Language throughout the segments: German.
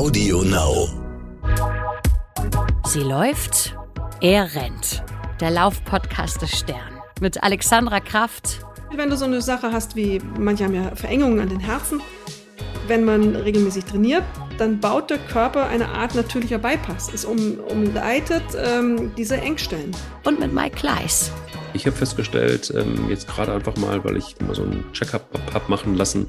Audio Now. Sie läuft, er rennt. Der Laufpodcast des Stern. Mit Alexandra Kraft. Wenn du so eine Sache hast wie, manche haben ja Verengungen an den Herzen, wenn man regelmäßig trainiert, dann baut der Körper eine Art natürlicher Bypass. Es um, umleitet ähm, diese Engstellen. Und mit Mike Kleiss. Ich habe festgestellt, ähm, jetzt gerade einfach mal, weil ich mal so einen Check-up habe machen lassen,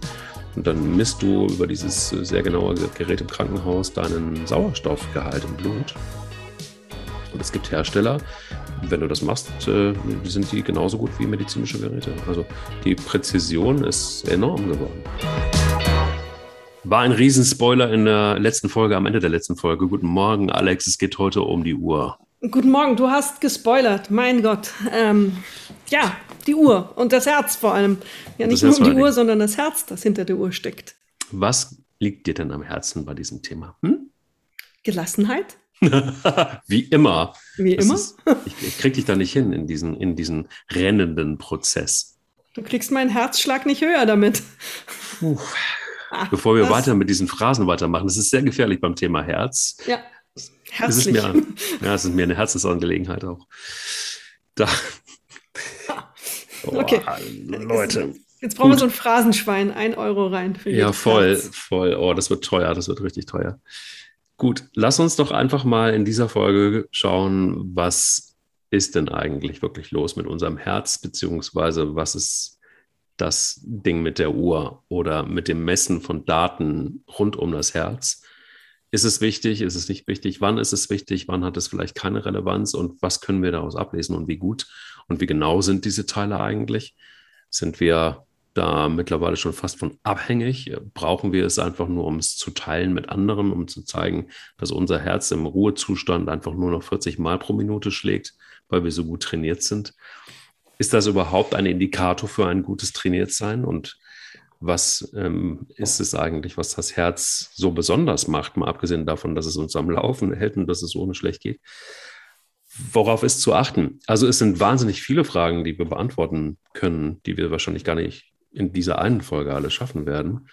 und dann misst du über dieses sehr genaue Gerät im Krankenhaus deinen Sauerstoffgehalt im Blut. Und es gibt Hersteller, wenn du das machst, äh, sind die genauso gut wie medizinische Geräte. Also die Präzision ist enorm geworden. War ein Riesenspoiler in der letzten Folge, am Ende der letzten Folge. Guten Morgen, Alex. Es geht heute um die Uhr. Guten Morgen, du hast gespoilert, mein Gott. Ähm, ja, die Uhr und das Herz vor allem. Ja, nicht nur um die Uhr, sondern das Herz, das hinter der Uhr steckt. Was liegt dir denn am Herzen bei diesem Thema? Hm? Gelassenheit. Wie immer. Wie das immer? Ist, ich, ich krieg dich da nicht hin in diesen, in diesen rennenden Prozess. Du kriegst meinen Herzschlag nicht höher damit. Ach, Bevor wir weiter mit diesen Phrasen weitermachen, das ist sehr gefährlich beim Thema Herz. Ja. Herzlich. Es ist mir, ja, es ist mir eine Herzensangelegenheit auch. Da. Oh, okay. Leute. Jetzt brauchen Gut. wir so ein Phrasenschwein, ein Euro rein. Für ja, voll, Platz. voll. Oh, das wird teuer, das wird richtig teuer. Gut, lass uns doch einfach mal in dieser Folge schauen, was ist denn eigentlich wirklich los mit unserem Herz, beziehungsweise was ist das Ding mit der Uhr oder mit dem Messen von Daten rund um das Herz. Ist es wichtig? Ist es nicht wichtig? Wann ist es wichtig? Wann hat es vielleicht keine Relevanz? Und was können wir daraus ablesen und wie gut und wie genau sind diese Teile eigentlich? Sind wir da mittlerweile schon fast von abhängig? Brauchen wir es einfach nur, um es zu teilen mit anderen, um zu zeigen, dass unser Herz im Ruhezustand einfach nur noch 40 Mal pro Minute schlägt, weil wir so gut trainiert sind? Ist das überhaupt ein Indikator für ein gutes Trainiertsein? Und was ähm, ist es eigentlich, was das Herz so besonders macht, mal abgesehen davon, dass es uns am Laufen hält und dass es ohne schlecht geht? Worauf ist zu achten? Also es sind wahnsinnig viele Fragen, die wir beantworten können, die wir wahrscheinlich gar nicht in dieser einen Folge alle schaffen werden.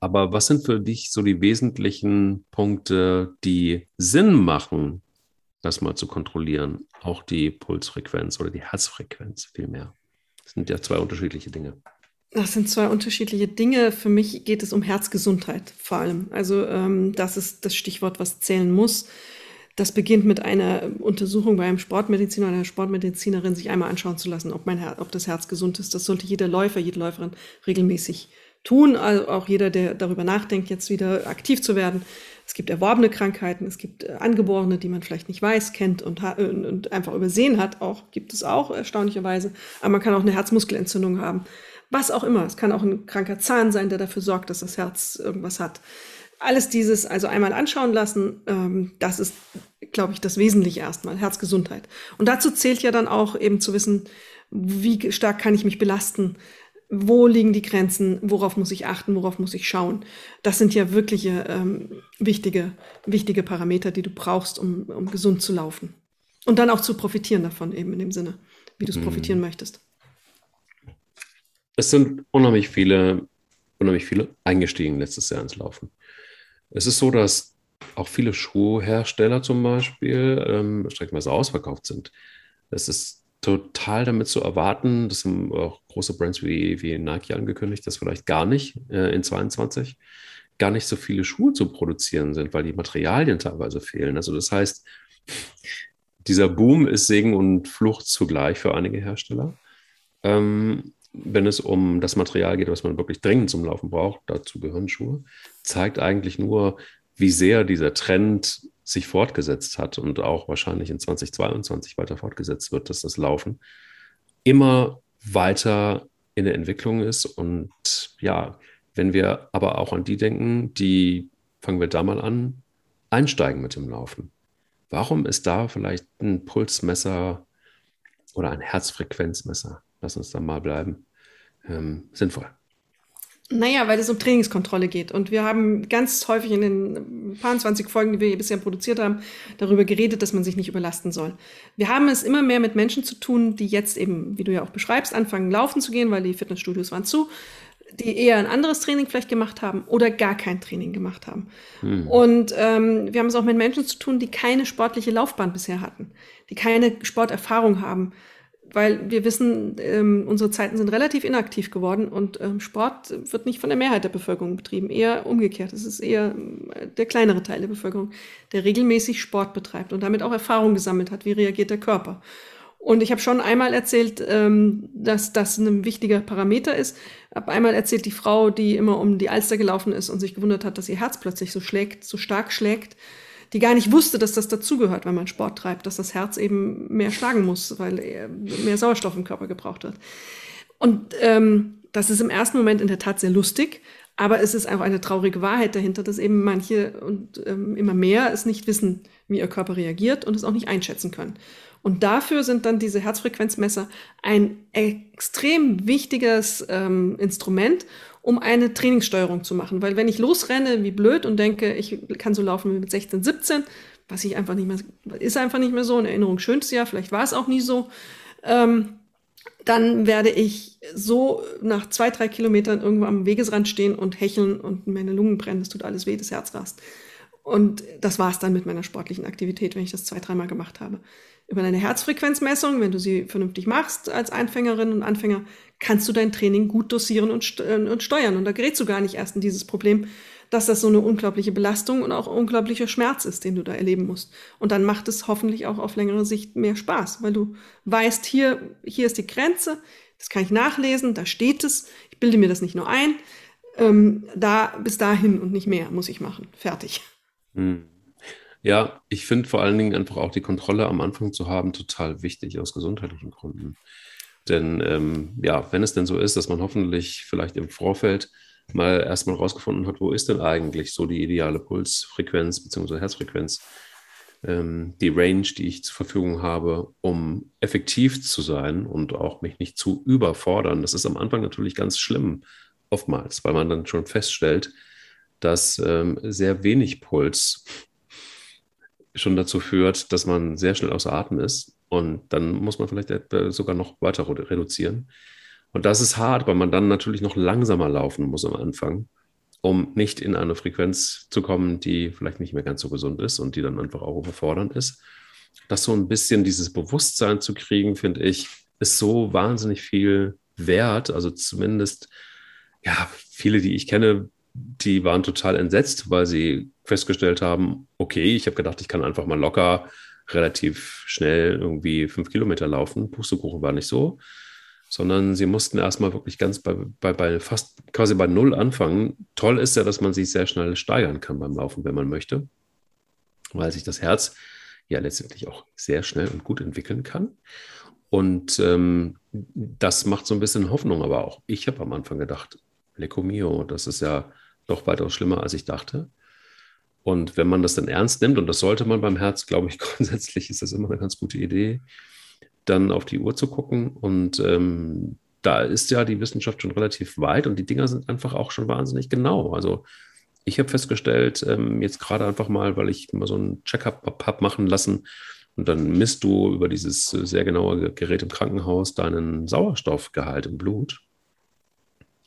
Aber was sind für dich so die wesentlichen Punkte, die Sinn machen, das mal zu kontrollieren? Auch die Pulsfrequenz oder die Herzfrequenz vielmehr. Das sind ja zwei unterschiedliche Dinge. Das sind zwei unterschiedliche Dinge. Für mich geht es um Herzgesundheit vor allem. Also ähm, das ist das Stichwort, was zählen muss. Das beginnt mit einer Untersuchung bei einem Sportmediziner oder einer Sportmedizinerin, sich einmal anschauen zu lassen, ob, mein Her ob das Herz gesund ist. Das sollte jeder Läufer, jede Läuferin regelmäßig tun. Also auch jeder, der darüber nachdenkt, jetzt wieder aktiv zu werden. Es gibt erworbene Krankheiten, es gibt äh, angeborene, die man vielleicht nicht weiß, kennt und, und einfach übersehen hat. Auch gibt es auch erstaunlicherweise. Aber man kann auch eine Herzmuskelentzündung haben was auch immer. Es kann auch ein kranker Zahn sein, der dafür sorgt, dass das Herz irgendwas hat. Alles dieses also einmal anschauen lassen, ähm, das ist, glaube ich, das Wesentliche erstmal, Herzgesundheit. Und dazu zählt ja dann auch eben zu wissen, wie stark kann ich mich belasten, wo liegen die Grenzen, worauf muss ich achten, worauf muss ich schauen. Das sind ja wirkliche ähm, wichtige, wichtige Parameter, die du brauchst, um, um gesund zu laufen. Und dann auch zu profitieren davon, eben in dem Sinne, wie du es mhm. profitieren möchtest es sind unheimlich viele, unheimlich viele eingestiegen letztes Jahr ins Laufen. Es ist so, dass auch viele Schuhhersteller zum Beispiel ähm, streckenweise ausverkauft sind. Es ist total damit zu erwarten, das haben auch große Brands wie, wie Nike angekündigt, dass vielleicht gar nicht äh, in 22 gar nicht so viele Schuhe zu produzieren sind, weil die Materialien teilweise fehlen. Also das heißt, dieser Boom ist Segen und Flucht zugleich für einige Hersteller. Ähm, wenn es um das Material geht, was man wirklich dringend zum Laufen braucht, dazu gehören Schuhe, zeigt eigentlich nur, wie sehr dieser Trend sich fortgesetzt hat und auch wahrscheinlich in 2022 weiter fortgesetzt wird, dass das Laufen immer weiter in der Entwicklung ist. Und ja, wenn wir aber auch an die denken, die, fangen wir da mal an, einsteigen mit dem Laufen. Warum ist da vielleicht ein Pulsmesser oder ein Herzfrequenzmesser? Lass uns da mal bleiben ähm, sinnvoll? Naja, weil es um Trainingskontrolle geht. Und wir haben ganz häufig in den paar 20 Folgen, die wir bisher produziert haben, darüber geredet, dass man sich nicht überlasten soll. Wir haben es immer mehr mit Menschen zu tun, die jetzt eben, wie du ja auch beschreibst, anfangen laufen zu gehen, weil die Fitnessstudios waren zu. die eher ein anderes Training vielleicht gemacht haben oder gar kein Training gemacht haben. Mhm. Und ähm, wir haben es auch mit Menschen zu tun, die keine sportliche Laufbahn bisher hatten, die keine Sporterfahrung haben, weil wir wissen, ähm, unsere Zeiten sind relativ inaktiv geworden und ähm, Sport wird nicht von der Mehrheit der Bevölkerung betrieben, eher umgekehrt. Es ist eher äh, der kleinere Teil der Bevölkerung, der regelmäßig Sport betreibt und damit auch Erfahrung gesammelt hat, wie reagiert der Körper. Und ich habe schon einmal erzählt, ähm, dass das ein wichtiger Parameter ist. Habe einmal erzählt, die Frau, die immer um die Alster gelaufen ist und sich gewundert hat, dass ihr Herz plötzlich so schlägt, so stark schlägt, die gar nicht wusste, dass das dazugehört, wenn man Sport treibt, dass das Herz eben mehr schlagen muss, weil mehr Sauerstoff im Körper gebraucht wird. Und ähm, das ist im ersten Moment in der Tat sehr lustig, aber es ist auch eine traurige Wahrheit dahinter, dass eben manche und ähm, immer mehr es nicht wissen, wie ihr Körper reagiert und es auch nicht einschätzen können. Und dafür sind dann diese Herzfrequenzmesser ein extrem wichtiges ähm, Instrument, um eine Trainingssteuerung zu machen. Weil wenn ich losrenne wie blöd und denke, ich kann so laufen wie mit 16, 17, was ich einfach nicht mehr, ist einfach nicht mehr so, in Erinnerung schönstes Jahr, vielleicht war es auch nie so, ähm, dann werde ich so nach zwei, drei Kilometern irgendwo am Wegesrand stehen und hecheln und meine Lungen brennen, es tut alles weh, das Herz rast. Und das war es dann mit meiner sportlichen Aktivität, wenn ich das zwei, dreimal gemacht habe über deine Herzfrequenzmessung, wenn du sie vernünftig machst als Anfängerin und Anfänger, kannst du dein Training gut dosieren und, äh, und steuern. Und da gerätst du gar nicht erst in dieses Problem, dass das so eine unglaubliche Belastung und auch unglaublicher Schmerz ist, den du da erleben musst. Und dann macht es hoffentlich auch auf längere Sicht mehr Spaß, weil du weißt, hier, hier ist die Grenze, das kann ich nachlesen, da steht es, ich bilde mir das nicht nur ein, ähm, da bis dahin und nicht mehr muss ich machen. Fertig. Hm. Ja, ich finde vor allen Dingen einfach auch die Kontrolle am Anfang zu haben total wichtig aus gesundheitlichen Gründen. Denn ähm, ja, wenn es denn so ist, dass man hoffentlich vielleicht im Vorfeld mal erstmal rausgefunden hat, wo ist denn eigentlich so die ideale Pulsfrequenz bzw. Herzfrequenz, ähm, die Range, die ich zur Verfügung habe, um effektiv zu sein und auch mich nicht zu überfordern. Das ist am Anfang natürlich ganz schlimm, oftmals, weil man dann schon feststellt, dass ähm, sehr wenig Puls schon dazu führt, dass man sehr schnell außer Atem ist. Und dann muss man vielleicht sogar noch weiter reduzieren. Und das ist hart, weil man dann natürlich noch langsamer laufen muss am Anfang, um nicht in eine Frequenz zu kommen, die vielleicht nicht mehr ganz so gesund ist und die dann einfach auch überfordernd ist. Das so ein bisschen dieses Bewusstsein zu kriegen, finde ich, ist so wahnsinnig viel wert. Also zumindest, ja, viele, die ich kenne, die waren total entsetzt, weil sie festgestellt haben, okay, ich habe gedacht, ich kann einfach mal locker relativ schnell irgendwie fünf Kilometer laufen. Pustekuchen war nicht so, sondern sie mussten erstmal wirklich ganz bei, bei, bei fast quasi bei Null anfangen. Toll ist ja, dass man sich sehr schnell steigern kann beim Laufen, wenn man möchte, weil sich das Herz ja letztendlich auch sehr schnell und gut entwickeln kann. Und ähm, das macht so ein bisschen Hoffnung, aber auch ich habe am Anfang gedacht, Leco mio, das ist ja noch weitaus schlimmer, als ich dachte. Und wenn man das dann ernst nimmt, und das sollte man beim Herz, glaube ich, grundsätzlich ist das immer eine ganz gute Idee, dann auf die Uhr zu gucken. Und ähm, da ist ja die Wissenschaft schon relativ weit und die Dinger sind einfach auch schon wahnsinnig genau. Also ich habe festgestellt, ähm, jetzt gerade einfach mal, weil ich immer so einen Check-up habe machen lassen, und dann misst du über dieses sehr genaue Gerät im Krankenhaus deinen Sauerstoffgehalt im Blut.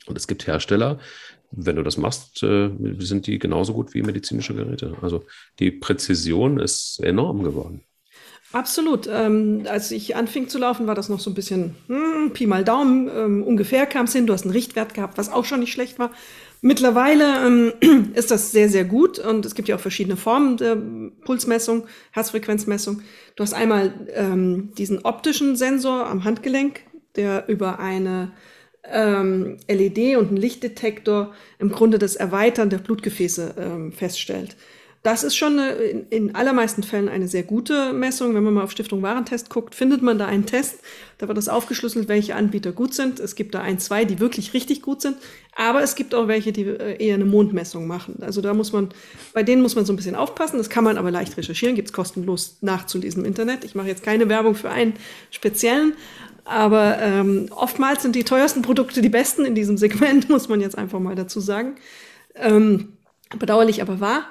Und es gibt Hersteller, wenn du das machst, äh, sind die genauso gut wie medizinische Geräte. Also die Präzision ist enorm geworden. Absolut. Ähm, als ich anfing zu laufen, war das noch so ein bisschen hm, Pi mal Daumen. Ähm, ungefähr kam es hin. Du hast einen Richtwert gehabt, was auch schon nicht schlecht war. Mittlerweile ähm, ist das sehr, sehr gut und es gibt ja auch verschiedene Formen der Pulsmessung, Herzfrequenzmessung. Du hast einmal ähm, diesen optischen Sensor am Handgelenk, der über eine ähm, LED und ein Lichtdetektor im Grunde das Erweitern der Blutgefäße ähm, feststellt. Das ist schon eine, in, allermeisten Fällen eine sehr gute Messung. Wenn man mal auf Stiftung Warentest guckt, findet man da einen Test. Da wird das aufgeschlüsselt, welche Anbieter gut sind. Es gibt da ein, zwei, die wirklich richtig gut sind. Aber es gibt auch welche, die äh, eher eine Mondmessung machen. Also da muss man, bei denen muss man so ein bisschen aufpassen. Das kann man aber leicht recherchieren, gibt es kostenlos nachzulesen im Internet. Ich mache jetzt keine Werbung für einen speziellen. Aber ähm, oftmals sind die teuersten Produkte die besten in diesem Segment, muss man jetzt einfach mal dazu sagen. Ähm, bedauerlich aber wahr.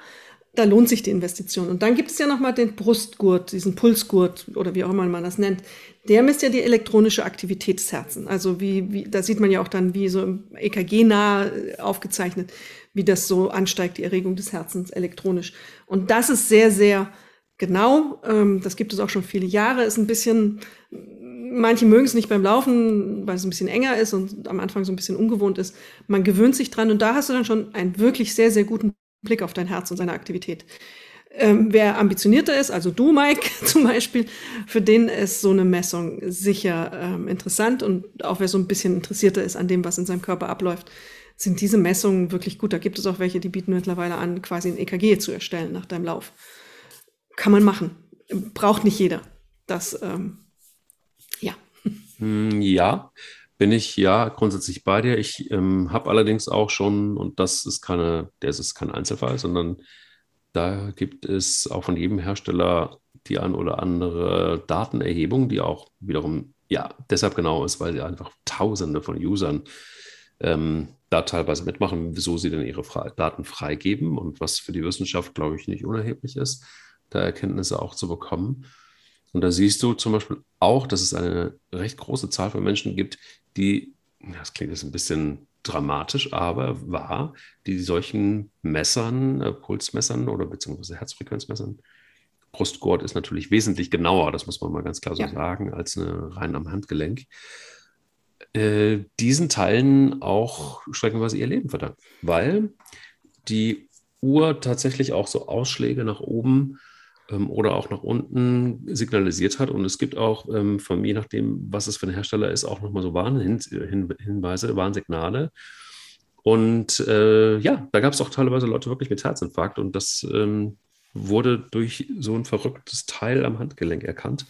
da lohnt sich die Investition. Und dann gibt es ja nochmal den Brustgurt, diesen Pulsgurt oder wie auch immer man das nennt. Der misst ja die elektronische Aktivität des Herzens. Also wie, wie da sieht man ja auch dann, wie so im EKG nah äh, aufgezeichnet, wie das so ansteigt, die Erregung des Herzens elektronisch. Und das ist sehr, sehr genau. Ähm, das gibt es auch schon viele Jahre. Ist ein bisschen, manche mögen es nicht beim Laufen, weil es ein bisschen enger ist und am Anfang so ein bisschen ungewohnt ist. Man gewöhnt sich dran und da hast du dann schon einen wirklich sehr, sehr guten Blick auf dein Herz und seine Aktivität. Ähm, wer ambitionierter ist, also du, Mike zum Beispiel, für den ist so eine Messung sicher ähm, interessant und auch wer so ein bisschen interessierter ist an dem, was in seinem Körper abläuft, sind diese Messungen wirklich gut. Da gibt es auch welche, die bieten mittlerweile an, quasi ein EKG zu erstellen nach deinem Lauf. Kann man machen. Braucht nicht jeder. Das, ähm, ja. Hm, ja, bin ich ja grundsätzlich bei dir. Ich ähm, habe allerdings auch schon, und das ist keine, das ist kein Einzelfall, sondern da gibt es auch von jedem Hersteller die ein oder andere Datenerhebung, die auch wiederum ja deshalb genau ist, weil sie einfach Tausende von Usern ähm, da teilweise mitmachen, wieso sie denn ihre Fre Daten freigeben und was für die Wissenschaft, glaube ich, nicht unerheblich ist, da Erkenntnisse auch zu bekommen. Und da siehst du zum Beispiel auch, dass es eine recht große Zahl von Menschen gibt, die, das klingt jetzt ein bisschen dramatisch, aber wahr, die solchen Messern, äh, Pulsmessern oder beziehungsweise Herzfrequenzmessern, Brustgurt ist natürlich wesentlich genauer, das muss man mal ganz klar so ja. sagen, als eine rein am Handgelenk, äh, diesen Teilen auch streckenweise ihr Leben verdanken, weil die Uhr tatsächlich auch so Ausschläge nach oben oder auch nach unten signalisiert hat. Und es gibt auch ähm, von je nachdem, was es für ein Hersteller ist, auch nochmal so Warnhinweise, Warnsignale. Und äh, ja, da gab es auch teilweise Leute wirklich mit Herzinfarkt und das ähm, wurde durch so ein verrücktes Teil am Handgelenk erkannt.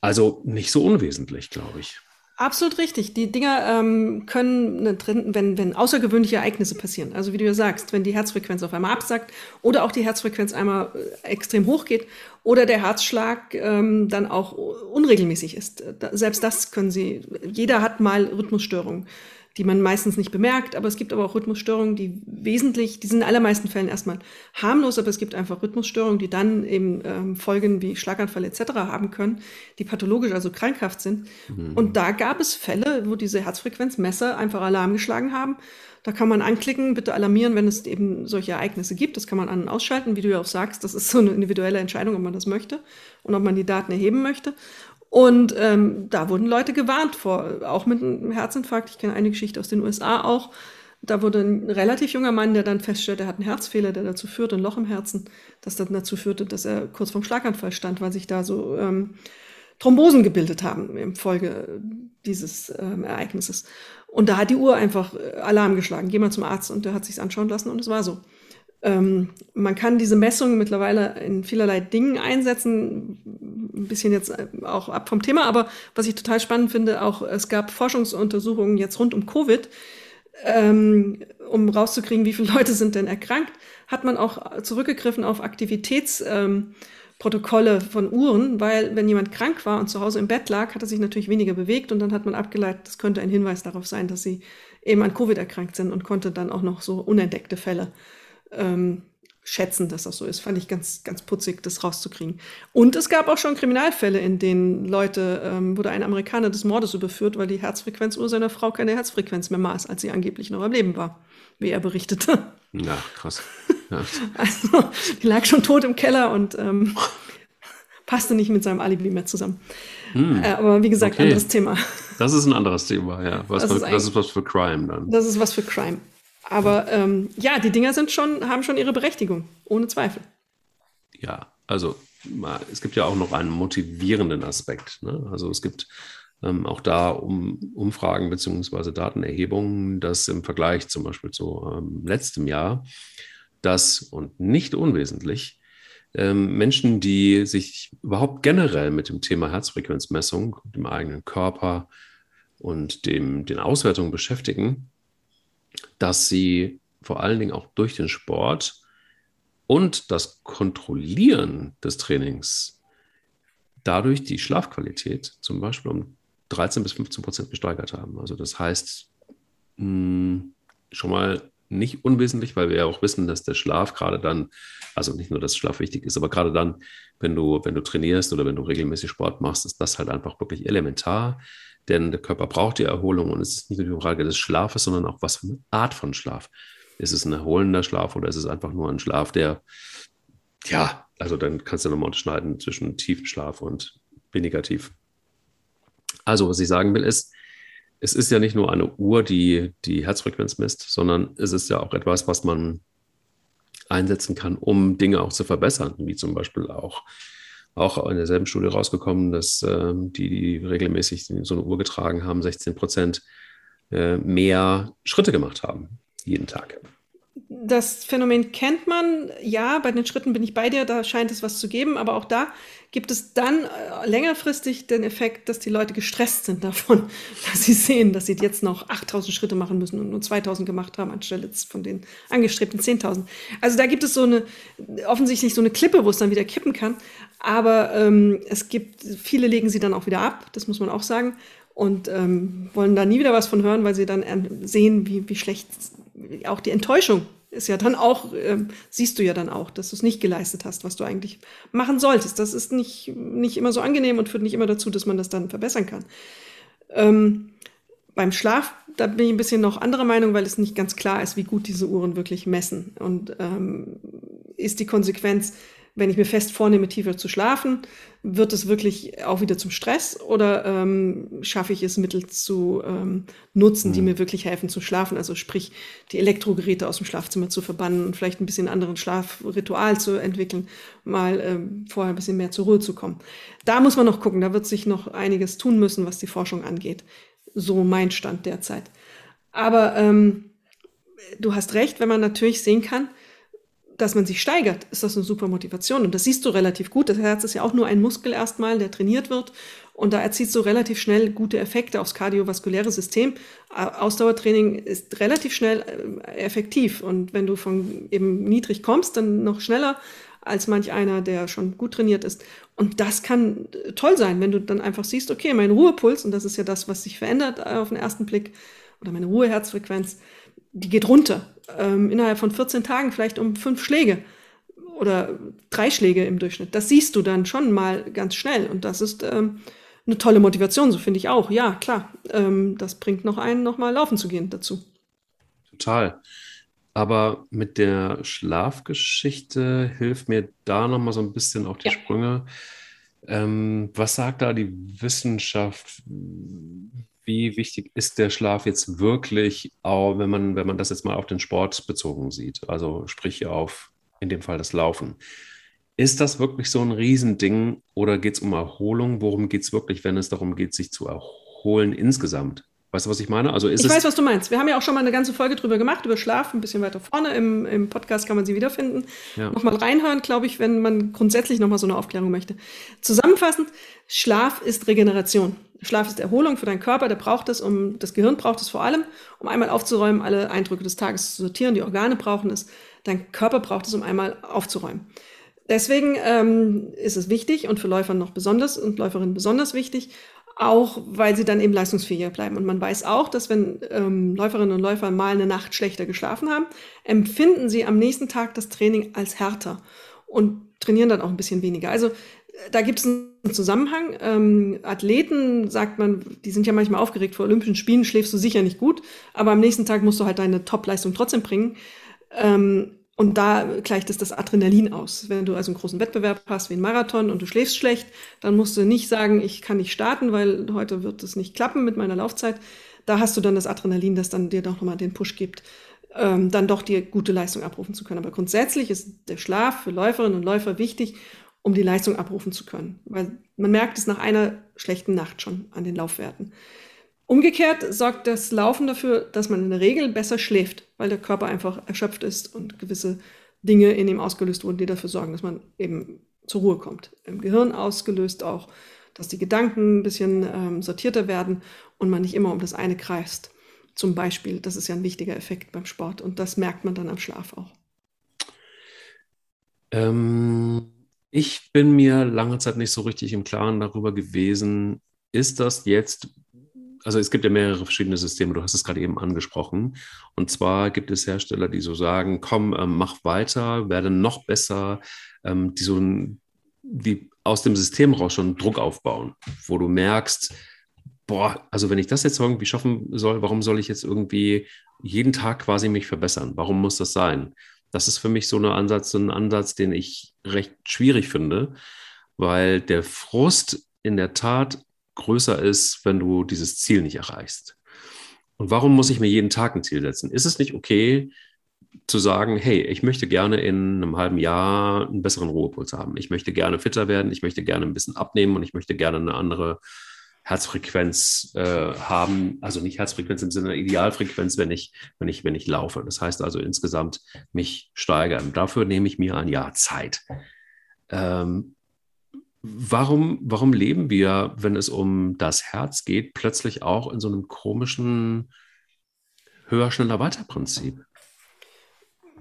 Also nicht so unwesentlich, glaube ich. Absolut richtig. Die Dinger ähm, können ne, drin, wenn, wenn außergewöhnliche Ereignisse passieren. Also wie du ja sagst, wenn die Herzfrequenz auf einmal absackt oder auch die Herzfrequenz einmal äh, extrem hoch geht oder der Herzschlag ähm, dann auch unregelmäßig ist. Da, selbst das können sie. Jeder hat mal Rhythmusstörungen die man meistens nicht bemerkt. Aber es gibt aber auch Rhythmusstörungen, die wesentlich, die sind in allermeisten Fällen erstmal harmlos, aber es gibt einfach Rhythmusstörungen, die dann eben ähm, Folgen wie Schlaganfall etc. haben können, die pathologisch, also krankhaft sind. Mhm. Und da gab es Fälle, wo diese Herzfrequenzmesser einfach Alarm geschlagen haben. Da kann man anklicken, bitte alarmieren, wenn es eben solche Ereignisse gibt. Das kann man an- und ausschalten, wie du ja auch sagst. Das ist so eine individuelle Entscheidung, ob man das möchte und ob man die Daten erheben möchte. Und ähm, da wurden Leute gewarnt vor, auch mit einem Herzinfarkt. Ich kenne eine Geschichte aus den USA auch. Da wurde ein relativ junger Mann, der dann feststellte, er hat einen Herzfehler, der dazu führte, ein Loch im Herzen, das dann dazu führte, dass er kurz vorm Schlaganfall stand, weil sich da so ähm, Thrombosen gebildet haben im Folge dieses ähm, Ereignisses. Und da hat die Uhr einfach äh, Alarm geschlagen. Geh mal zum Arzt und der hat sich's anschauen lassen und es war so. Ähm, man kann diese Messungen mittlerweile in vielerlei Dingen einsetzen, ein bisschen jetzt äh, auch ab vom Thema, aber was ich total spannend finde, auch es gab Forschungsuntersuchungen jetzt rund um Covid, ähm, um rauszukriegen, wie viele Leute sind denn erkrankt, hat man auch zurückgegriffen auf Aktivitätsprotokolle ähm, von Uhren, weil wenn jemand krank war und zu Hause im Bett lag, hat er sich natürlich weniger bewegt. Und dann hat man abgeleitet, das könnte ein Hinweis darauf sein, dass sie eben an Covid erkrankt sind und konnte dann auch noch so unentdeckte Fälle ähm, schätzen, dass das so ist. Fand ich ganz, ganz putzig, das rauszukriegen. Und es gab auch schon Kriminalfälle, in denen Leute, ähm, wurde ein Amerikaner des Mordes überführt, weil die Herzfrequenzuhr seiner Frau keine Herzfrequenz mehr maß, als sie angeblich noch am Leben war, wie er berichtete. Ja, krass. Ja. also, die lag schon tot im Keller und ähm, passte nicht mit seinem Alibi mehr zusammen. Hm. Äh, aber wie gesagt, okay. anderes Thema. Das ist ein anderes Thema, ja. Was das, für, ist das ist was für Crime dann. Das ist was für Crime. Aber ähm, ja, die Dinger sind schon, haben schon ihre Berechtigung, ohne Zweifel. Ja, also es gibt ja auch noch einen motivierenden Aspekt. Ne? Also es gibt ähm, auch da um, Umfragen bzw. Datenerhebungen, dass im Vergleich zum Beispiel zu ähm, letztem Jahr, dass und nicht unwesentlich ähm, Menschen, die sich überhaupt generell mit dem Thema Herzfrequenzmessung, dem eigenen Körper und dem, den Auswertungen beschäftigen, dass sie vor allen Dingen auch durch den Sport und das Kontrollieren des Trainings dadurch die Schlafqualität zum Beispiel um 13 bis 15 Prozent gesteigert haben. Also das heißt, mh, hm, schon mal nicht unwesentlich, weil wir ja auch wissen, dass der Schlaf gerade dann, also nicht nur, dass Schlaf wichtig ist, aber gerade dann, wenn du, wenn du trainierst oder wenn du regelmäßig Sport machst, ist das halt einfach wirklich elementar. Denn der Körper braucht die Erholung und es ist nicht nur die Frage des Schlafes, sondern auch was für eine Art von Schlaf. Ist es ein erholender Schlaf oder ist es einfach nur ein Schlaf, der, ja, also dann kannst du nochmal unterscheiden zwischen tiefem Schlaf und weniger tief. Also, was ich sagen will, ist, es ist ja nicht nur eine Uhr, die die Herzfrequenz misst, sondern es ist ja auch etwas, was man einsetzen kann, um Dinge auch zu verbessern, wie zum Beispiel auch, auch in derselben Studie rausgekommen, dass äh, die, die regelmäßig so eine Uhr getragen haben, 16 Prozent äh, mehr Schritte gemacht haben, jeden Tag. Das Phänomen kennt man, ja, bei den Schritten bin ich bei dir, da scheint es was zu geben, aber auch da gibt es dann äh, längerfristig den Effekt, dass die Leute gestresst sind davon, dass sie sehen, dass sie jetzt noch 8000 Schritte machen müssen und nur 2000 gemacht haben, anstelle von den angestrebten 10.000. Also da gibt es so eine, offensichtlich so eine Klippe, wo es dann wieder kippen kann. Aber ähm, es gibt, viele legen sie dann auch wieder ab, das muss man auch sagen, und ähm, wollen da nie wieder was von hören, weil sie dann sehen, wie, wie schlecht auch die Enttäuschung ist ja dann auch, äh, siehst du ja dann auch, dass du es nicht geleistet hast, was du eigentlich machen solltest. Das ist nicht, nicht immer so angenehm und führt nicht immer dazu, dass man das dann verbessern kann. Ähm, beim Schlaf, da bin ich ein bisschen noch anderer Meinung, weil es nicht ganz klar ist, wie gut diese Uhren wirklich messen. Und ähm, ist die Konsequenz, wenn ich mir fest vornehme, tiefer zu schlafen, wird es wirklich auch wieder zum Stress oder ähm, schaffe ich es, Mittel zu ähm, nutzen, die mhm. mir wirklich helfen zu schlafen? Also sprich, die Elektrogeräte aus dem Schlafzimmer zu verbannen und vielleicht ein bisschen anderen Schlafritual zu entwickeln, mal ähm, vorher ein bisschen mehr zur Ruhe zu kommen. Da muss man noch gucken, da wird sich noch einiges tun müssen, was die Forschung angeht. So mein Stand derzeit. Aber ähm, du hast recht, wenn man natürlich sehen kann, dass man sich steigert, ist das eine super Motivation. Und das siehst du relativ gut. Das Herz ist ja auch nur ein Muskel erstmal, der trainiert wird. Und da erzielst du relativ schnell gute Effekte aufs kardiovaskuläre System. Ausdauertraining ist relativ schnell äh, effektiv. Und wenn du von eben niedrig kommst, dann noch schneller als manch einer, der schon gut trainiert ist. Und das kann äh, toll sein, wenn du dann einfach siehst, okay, mein Ruhepuls, und das ist ja das, was sich verändert äh, auf den ersten Blick, oder meine Ruheherzfrequenz, die geht runter. Ähm, innerhalb von 14 Tagen vielleicht um fünf Schläge oder drei Schläge im Durchschnitt. Das siehst du dann schon mal ganz schnell. Und das ist ähm, eine tolle Motivation, so finde ich auch. Ja, klar. Ähm, das bringt noch einen, noch mal laufen zu gehen dazu. Total. Aber mit der Schlafgeschichte hilft mir da noch mal so ein bisschen auch die ja. Sprünge. Ähm, was sagt da die Wissenschaft? Wie wichtig ist der Schlaf jetzt wirklich, auch wenn man, wenn man das jetzt mal auf den Sport bezogen sieht, also sprich auf in dem Fall das Laufen. Ist das wirklich so ein Riesending oder geht es um Erholung? Worum geht es wirklich, wenn es darum geht, sich zu erholen insgesamt? Weißt du, was ich meine? Also ist ich weiß, was du meinst. Wir haben ja auch schon mal eine ganze Folge drüber gemacht, über Schlaf, ein bisschen weiter vorne. Im, im Podcast kann man sie wiederfinden. Ja. Nochmal reinhören, glaube ich, wenn man grundsätzlich nochmal so eine Aufklärung möchte. Zusammenfassend, Schlaf ist Regeneration. Schlaf ist Erholung für deinen Körper, der braucht es, um das Gehirn braucht es vor allem, um einmal aufzuräumen, alle Eindrücke des Tages zu sortieren. Die Organe brauchen es, dein Körper braucht es, um einmal aufzuräumen. Deswegen ähm, ist es wichtig und für Läufer noch besonders und Läuferinnen besonders wichtig, auch weil sie dann eben leistungsfähiger bleiben. Und man weiß auch, dass wenn ähm, Läuferinnen und Läufer mal eine Nacht schlechter geschlafen haben, empfinden sie am nächsten Tag das Training als härter und trainieren dann auch ein bisschen weniger. Also da gibt es einen Zusammenhang. Ähm, Athleten, sagt man, die sind ja manchmal aufgeregt vor Olympischen Spielen, schläfst du sicher nicht gut, aber am nächsten Tag musst du halt deine Top-Leistung trotzdem bringen. Ähm, und da gleicht es das Adrenalin aus. Wenn du also einen großen Wettbewerb hast wie ein Marathon und du schläfst schlecht, dann musst du nicht sagen, ich kann nicht starten, weil heute wird es nicht klappen mit meiner Laufzeit. Da hast du dann das Adrenalin, das dann dir doch nochmal den Push gibt, ähm, dann doch dir gute Leistung abrufen zu können. Aber grundsätzlich ist der Schlaf für Läuferinnen und Läufer wichtig um die Leistung abrufen zu können. Weil man merkt es nach einer schlechten Nacht schon an den Laufwerten. Umgekehrt sorgt das Laufen dafür, dass man in der Regel besser schläft, weil der Körper einfach erschöpft ist und gewisse Dinge in ihm ausgelöst wurden, die dafür sorgen, dass man eben zur Ruhe kommt. Im Gehirn ausgelöst auch, dass die Gedanken ein bisschen ähm, sortierter werden und man nicht immer um das eine kreist. Zum Beispiel, das ist ja ein wichtiger Effekt beim Sport und das merkt man dann am Schlaf auch. Ähm ich bin mir lange Zeit nicht so richtig im Klaren darüber gewesen, ist das jetzt also es gibt ja mehrere verschiedene Systeme, du hast es gerade eben angesprochen. Und zwar gibt es Hersteller, die so sagen, komm, ähm, mach weiter, werde noch besser, ähm, die so die aus dem System raus schon Druck aufbauen, wo du merkst, boah, also wenn ich das jetzt irgendwie schaffen soll, warum soll ich jetzt irgendwie jeden Tag quasi mich verbessern? Warum muss das sein? Das ist für mich so ein Ansatz, ein Ansatz, den ich recht schwierig finde, weil der Frust in der Tat größer ist, wenn du dieses Ziel nicht erreichst. Und warum muss ich mir jeden Tag ein Ziel setzen? Ist es nicht okay, zu sagen, hey, ich möchte gerne in einem halben Jahr einen besseren Ruhepuls haben. Ich möchte gerne fitter werden, ich möchte gerne ein bisschen abnehmen und ich möchte gerne eine andere Herzfrequenz äh, haben, also nicht Herzfrequenz im Sinne Idealfrequenz, wenn ich, wenn ich, wenn ich laufe. Das heißt also insgesamt mich steigern. Dafür nehme ich mir ein Jahr Zeit. Ähm, warum, warum leben wir, wenn es um das Herz geht, plötzlich auch in so einem komischen höher, schneller, weiter Prinzip?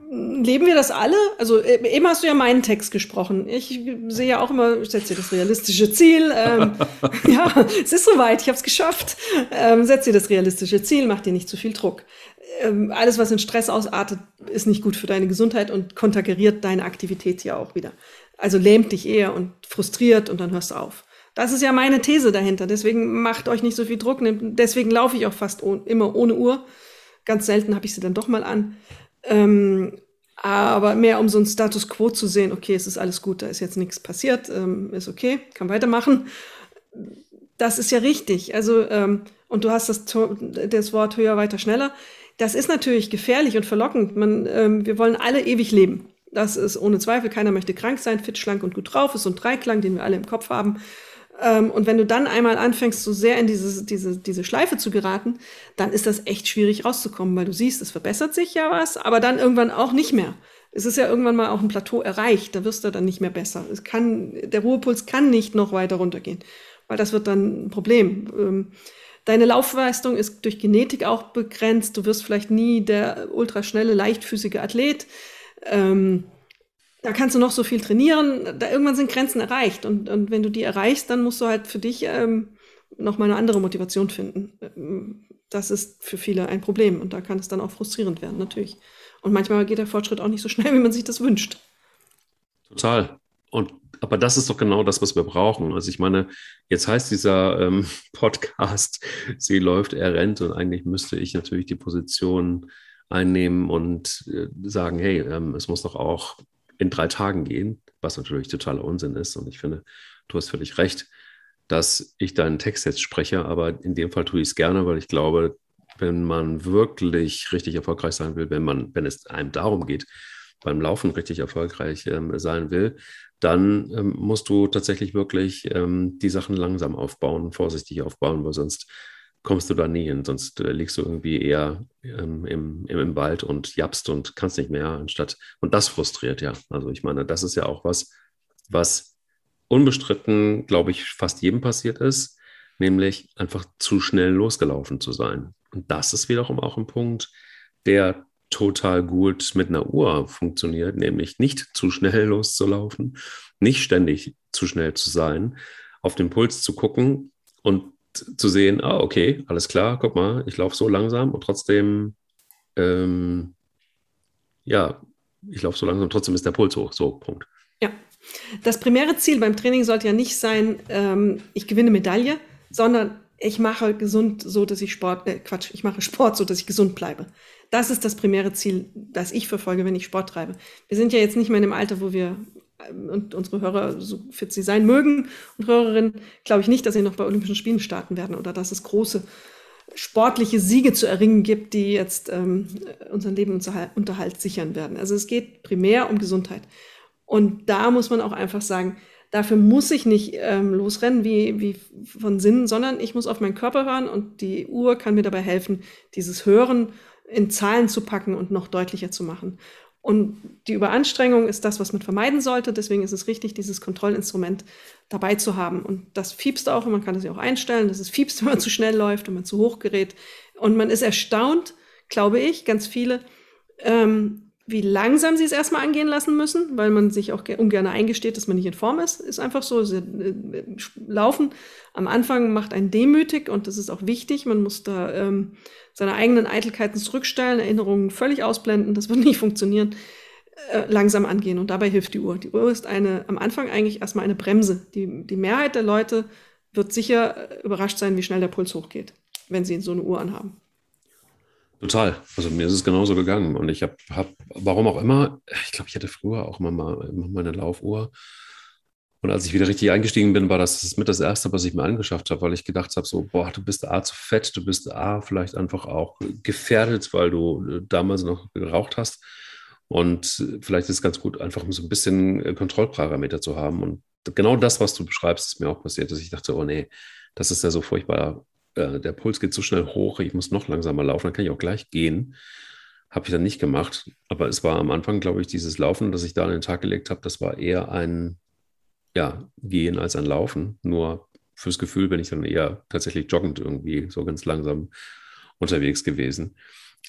Leben wir das alle? Also äh, eben hast du ja meinen Text gesprochen. Ich sehe ja auch immer, ich setze dir das realistische Ziel. Ähm, ja, es ist soweit, ich habe es geschafft. Ähm, setz dir das realistische Ziel, mach dir nicht zu viel Druck. Ähm, alles, was in Stress ausartet, ist nicht gut für deine Gesundheit und konterkariert deine Aktivität ja auch wieder. Also lähmt dich eher und frustriert und dann hörst du auf. Das ist ja meine These dahinter. Deswegen macht euch nicht so viel Druck. Deswegen laufe ich auch fast oh immer ohne Uhr. Ganz selten habe ich sie dann doch mal an. Ähm, aber mehr um so einen Status quo zu sehen, okay, es ist alles gut, da ist jetzt nichts passiert, ähm, ist okay, kann weitermachen. Das ist ja richtig. Also, ähm, und du hast das, das Wort höher, weiter, schneller. Das ist natürlich gefährlich und verlockend. Man, ähm, wir wollen alle ewig leben. Das ist ohne Zweifel. Keiner möchte krank sein, fit, schlank und gut drauf. Ist so ein Dreiklang, den wir alle im Kopf haben. Ähm, und wenn du dann einmal anfängst, so sehr in diese, diese, diese Schleife zu geraten, dann ist das echt schwierig rauszukommen, weil du siehst, es verbessert sich ja was, aber dann irgendwann auch nicht mehr. Es ist ja irgendwann mal auch ein Plateau erreicht, da wirst du dann nicht mehr besser. Es kann, der Ruhepuls kann nicht noch weiter runtergehen, weil das wird dann ein Problem. Ähm, deine Laufleistung ist durch Genetik auch begrenzt. Du wirst vielleicht nie der ultraschnelle, leichtfüßige Athlet. Ähm, da kannst du noch so viel trainieren, da irgendwann sind Grenzen erreicht. Und, und wenn du die erreichst, dann musst du halt für dich ähm, noch mal eine andere Motivation finden. Ähm, das ist für viele ein Problem und da kann es dann auch frustrierend werden, natürlich. Und manchmal geht der Fortschritt auch nicht so schnell, wie man sich das wünscht. Total. Und aber das ist doch genau das, was wir brauchen. Also ich meine, jetzt heißt dieser ähm, Podcast, sie läuft, er rennt und eigentlich müsste ich natürlich die Position einnehmen und äh, sagen, hey, ähm, es muss doch auch in drei Tagen gehen, was natürlich totaler Unsinn ist. Und ich finde, du hast völlig recht, dass ich deinen Text jetzt spreche, aber in dem Fall tue ich es gerne, weil ich glaube, wenn man wirklich richtig erfolgreich sein will, wenn man, wenn es einem darum geht, beim Laufen richtig erfolgreich ähm, sein will, dann ähm, musst du tatsächlich wirklich ähm, die Sachen langsam aufbauen, vorsichtig aufbauen, weil sonst kommst du da nie hin. Sonst äh, liegst du irgendwie eher ähm, im, im, im, Wald und japst und kannst nicht mehr, anstatt. Und das frustriert ja. Also ich meine, das ist ja auch was, was unbestritten, glaube ich, fast jedem passiert ist, nämlich einfach zu schnell losgelaufen zu sein. Und das ist wiederum auch ein Punkt, der total gut mit einer Uhr funktioniert, nämlich nicht zu schnell loszulaufen, nicht ständig zu schnell zu sein, auf den Puls zu gucken und zu sehen, ah, okay, alles klar, guck mal, ich laufe so langsam und trotzdem, ähm, ja, ich laufe so langsam, trotzdem ist der Puls hoch. So, Punkt. Ja. Das primäre Ziel beim Training sollte ja nicht sein, ähm, ich gewinne Medaille, sondern ich mache gesund so, dass ich Sport, äh, Quatsch, ich mache Sport so, dass ich gesund bleibe. Das ist das primäre Ziel, das ich verfolge, wenn ich Sport treibe. Wir sind ja jetzt nicht mehr in dem Alter, wo wir und unsere Hörer, so fit sie sein mögen und Hörerinnen, glaube ich nicht, dass sie noch bei Olympischen Spielen starten werden oder dass es große sportliche Siege zu erringen gibt, die jetzt ähm, unseren Lebensunterhalt sichern werden. Also es geht primär um Gesundheit. Und da muss man auch einfach sagen, dafür muss ich nicht ähm, losrennen wie, wie von Sinnen, sondern ich muss auf meinen Körper hören und die Uhr kann mir dabei helfen, dieses Hören in Zahlen zu packen und noch deutlicher zu machen. Und die Überanstrengung ist das, was man vermeiden sollte. Deswegen ist es richtig, dieses Kontrollinstrument dabei zu haben. Und das fiebst auch, und man kann es ja auch einstellen, dass es fiebst, wenn man zu schnell läuft, wenn man zu hoch gerät. Und man ist erstaunt, glaube ich, ganz viele, ähm, wie langsam sie es erstmal angehen lassen müssen, weil man sich auch ungern eingesteht, dass man nicht in Form ist. Ist einfach so. Sie, äh, Laufen am Anfang macht einen demütig und das ist auch wichtig. Man muss da ähm, seine eigenen Eitelkeiten zurückstellen, Erinnerungen völlig ausblenden. Das wird nicht funktionieren. Äh, langsam angehen und dabei hilft die Uhr. Die Uhr ist eine, am Anfang eigentlich erstmal eine Bremse. Die, die Mehrheit der Leute wird sicher äh, überrascht sein, wie schnell der Puls hochgeht, wenn sie so eine Uhr anhaben. Total. Also mir ist es genauso gegangen. Und ich habe, hab, warum auch immer, ich glaube, ich hatte früher auch immer mal, immer mal Laufuhr. Und als ich wieder richtig eingestiegen bin, war das, das mit das Erste, was ich mir angeschafft habe, weil ich gedacht habe, so, boah, du bist A zu fett, du bist A vielleicht einfach auch gefährdet, weil du äh, damals noch geraucht hast. Und vielleicht ist es ganz gut, einfach so ein bisschen äh, Kontrollparameter zu haben. Und genau das, was du beschreibst, ist mir auch passiert, dass ich dachte, oh nee, das ist ja so furchtbar äh, der Puls geht so schnell hoch, ich muss noch langsamer laufen, dann kann ich auch gleich gehen. Habe ich dann nicht gemacht. Aber es war am Anfang, glaube ich, dieses Laufen, das ich da an den Tag gelegt habe, das war eher ein ja, Gehen als ein Laufen. Nur fürs Gefühl bin ich dann eher tatsächlich joggend irgendwie so ganz langsam unterwegs gewesen.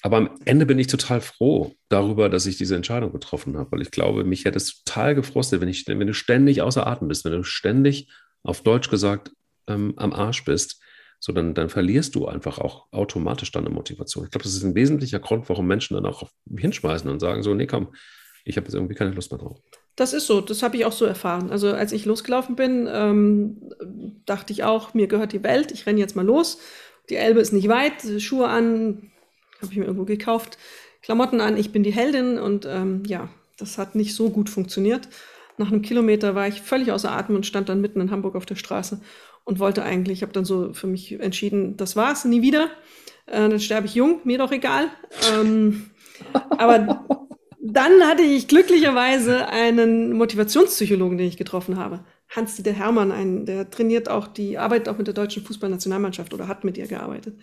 Aber am Ende bin ich total froh darüber, dass ich diese Entscheidung getroffen habe, weil ich glaube, mich hätte es total gefrostet, wenn, ich, wenn du ständig außer Atem bist, wenn du ständig, auf Deutsch gesagt, ähm, am Arsch bist, so dann, dann verlierst du einfach auch automatisch deine Motivation. Ich glaube, das ist ein wesentlicher Grund, warum Menschen dann auch hinschmeißen und sagen so, nee, komm, ich habe jetzt irgendwie keine Lust mehr drauf. Das ist so, das habe ich auch so erfahren. Also als ich losgelaufen bin, ähm, dachte ich auch, mir gehört die Welt, ich renne jetzt mal los. Die Elbe ist nicht weit, Schuhe an, habe ich mir irgendwo gekauft, Klamotten an, ich bin die Heldin und ähm, ja, das hat nicht so gut funktioniert. Nach einem Kilometer war ich völlig außer Atem und stand dann mitten in Hamburg auf der Straße und wollte eigentlich, ich habe dann so für mich entschieden, das war's, nie wieder. Äh, dann sterbe ich jung, mir doch egal. Ähm, aber dann hatte ich glücklicherweise einen Motivationspsychologen, den ich getroffen habe. Hans-Dieter Hermann, ein, der trainiert auch die, arbeitet auch mit der deutschen Fußballnationalmannschaft oder hat mit ihr gearbeitet.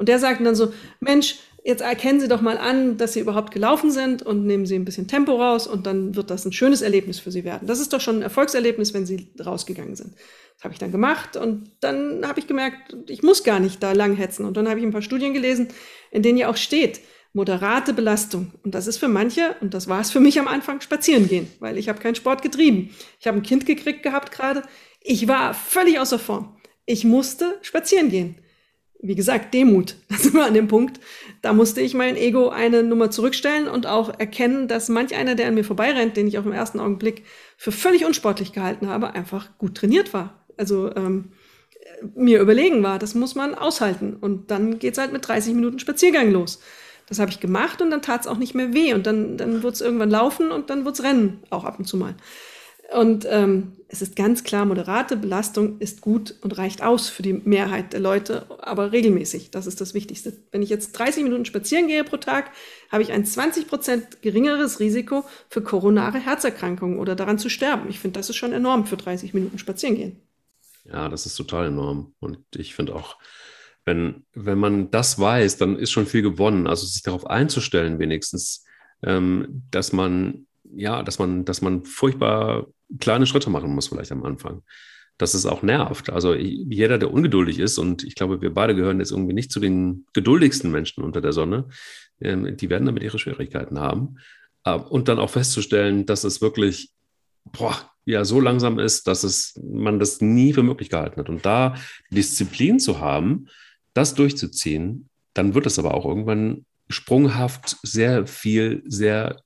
Und der sagte dann so, Mensch, jetzt erkennen Sie doch mal an, dass Sie überhaupt gelaufen sind und nehmen Sie ein bisschen Tempo raus und dann wird das ein schönes Erlebnis für Sie werden. Das ist doch schon ein Erfolgserlebnis, wenn Sie rausgegangen sind. Das habe ich dann gemacht und dann habe ich gemerkt, ich muss gar nicht da lang hetzen. Und dann habe ich ein paar Studien gelesen, in denen ja auch steht, moderate Belastung. Und das ist für manche, und das war es für mich am Anfang, spazieren gehen, weil ich habe keinen Sport getrieben. Ich habe ein Kind gekriegt gehabt gerade. Ich war völlig außer Form. Ich musste spazieren gehen. Wie gesagt, Demut. Das sind wir an dem Punkt. Da musste ich mein Ego eine Nummer zurückstellen und auch erkennen, dass manch einer, der an mir vorbeirennt, den ich auf im ersten Augenblick für völlig unsportlich gehalten habe, einfach gut trainiert war also ähm, mir überlegen war. Das muss man aushalten. Und dann geht es halt mit 30 Minuten Spaziergang los. Das habe ich gemacht und dann tat es auch nicht mehr weh. Und dann, dann wird es irgendwann laufen und dann wird es rennen, auch ab und zu mal. Und ähm, es ist ganz klar, moderate Belastung ist gut und reicht aus für die Mehrheit der Leute, aber regelmäßig. Das ist das Wichtigste. Wenn ich jetzt 30 Minuten spazieren gehe pro Tag, habe ich ein 20 Prozent geringeres Risiko für koronare Herzerkrankungen oder daran zu sterben. Ich finde, das ist schon enorm für 30 Minuten spazieren gehen. Ja, das ist total enorm. Und ich finde auch, wenn, wenn man das weiß, dann ist schon viel gewonnen. Also sich darauf einzustellen, wenigstens, ähm, dass man, ja, dass man, dass man furchtbar kleine Schritte machen muss, vielleicht am Anfang. Dass es auch nervt. Also jeder, der ungeduldig ist, und ich glaube, wir beide gehören jetzt irgendwie nicht zu den geduldigsten Menschen unter der Sonne, ähm, die werden damit ihre Schwierigkeiten haben. Äh, und dann auch festzustellen, dass es wirklich boah, ja so langsam ist, dass es, man das nie für möglich gehalten hat. Und da Disziplin zu haben, das durchzuziehen, dann wird es aber auch irgendwann sprunghaft sehr viel, sehr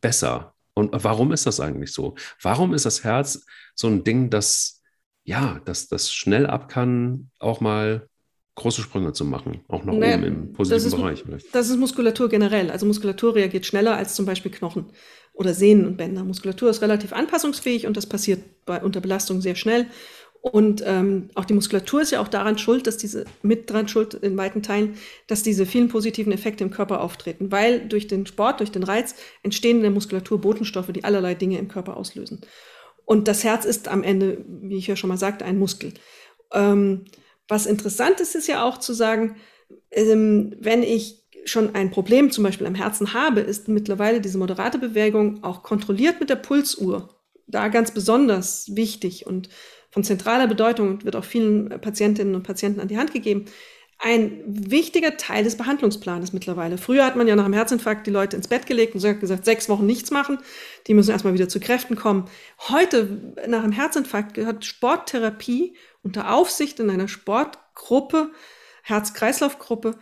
besser. Und warum ist das eigentlich so? Warum ist das Herz so ein Ding, das, ja, das, das schnell ab kann, auch mal große Sprünge zu machen, auch nach naja, oben im positiven das ist, Bereich. Vielleicht. Das ist Muskulatur generell. Also Muskulatur reagiert schneller als zum Beispiel Knochen oder Sehnen und Bänder. Muskulatur ist relativ anpassungsfähig und das passiert bei, unter Belastung sehr schnell. Und ähm, auch die Muskulatur ist ja auch daran schuld, dass diese mit dran schuld in weiten Teilen, dass diese vielen positiven Effekte im Körper auftreten, weil durch den Sport, durch den Reiz entstehen in der Muskulatur Botenstoffe, die allerlei Dinge im Körper auslösen. Und das Herz ist am Ende, wie ich ja schon mal sagte, ein Muskel. Ähm, was interessant ist, ist ja auch zu sagen, ähm, wenn ich schon ein Problem zum Beispiel am Herzen habe, ist mittlerweile diese moderate Bewegung auch kontrolliert mit der Pulsuhr. Da ganz besonders wichtig und von zentraler Bedeutung und wird auch vielen Patientinnen und Patienten an die Hand gegeben. ein wichtiger Teil des Behandlungsplanes mittlerweile. Früher hat man ja nach einem Herzinfarkt die Leute ins Bett gelegt und gesagt, sechs Wochen nichts machen. Die müssen erstmal wieder zu Kräften kommen. Heute, nach einem Herzinfarkt, gehört Sporttherapie unter Aufsicht in einer Sportgruppe, Herz-Kreislauf-Gruppe,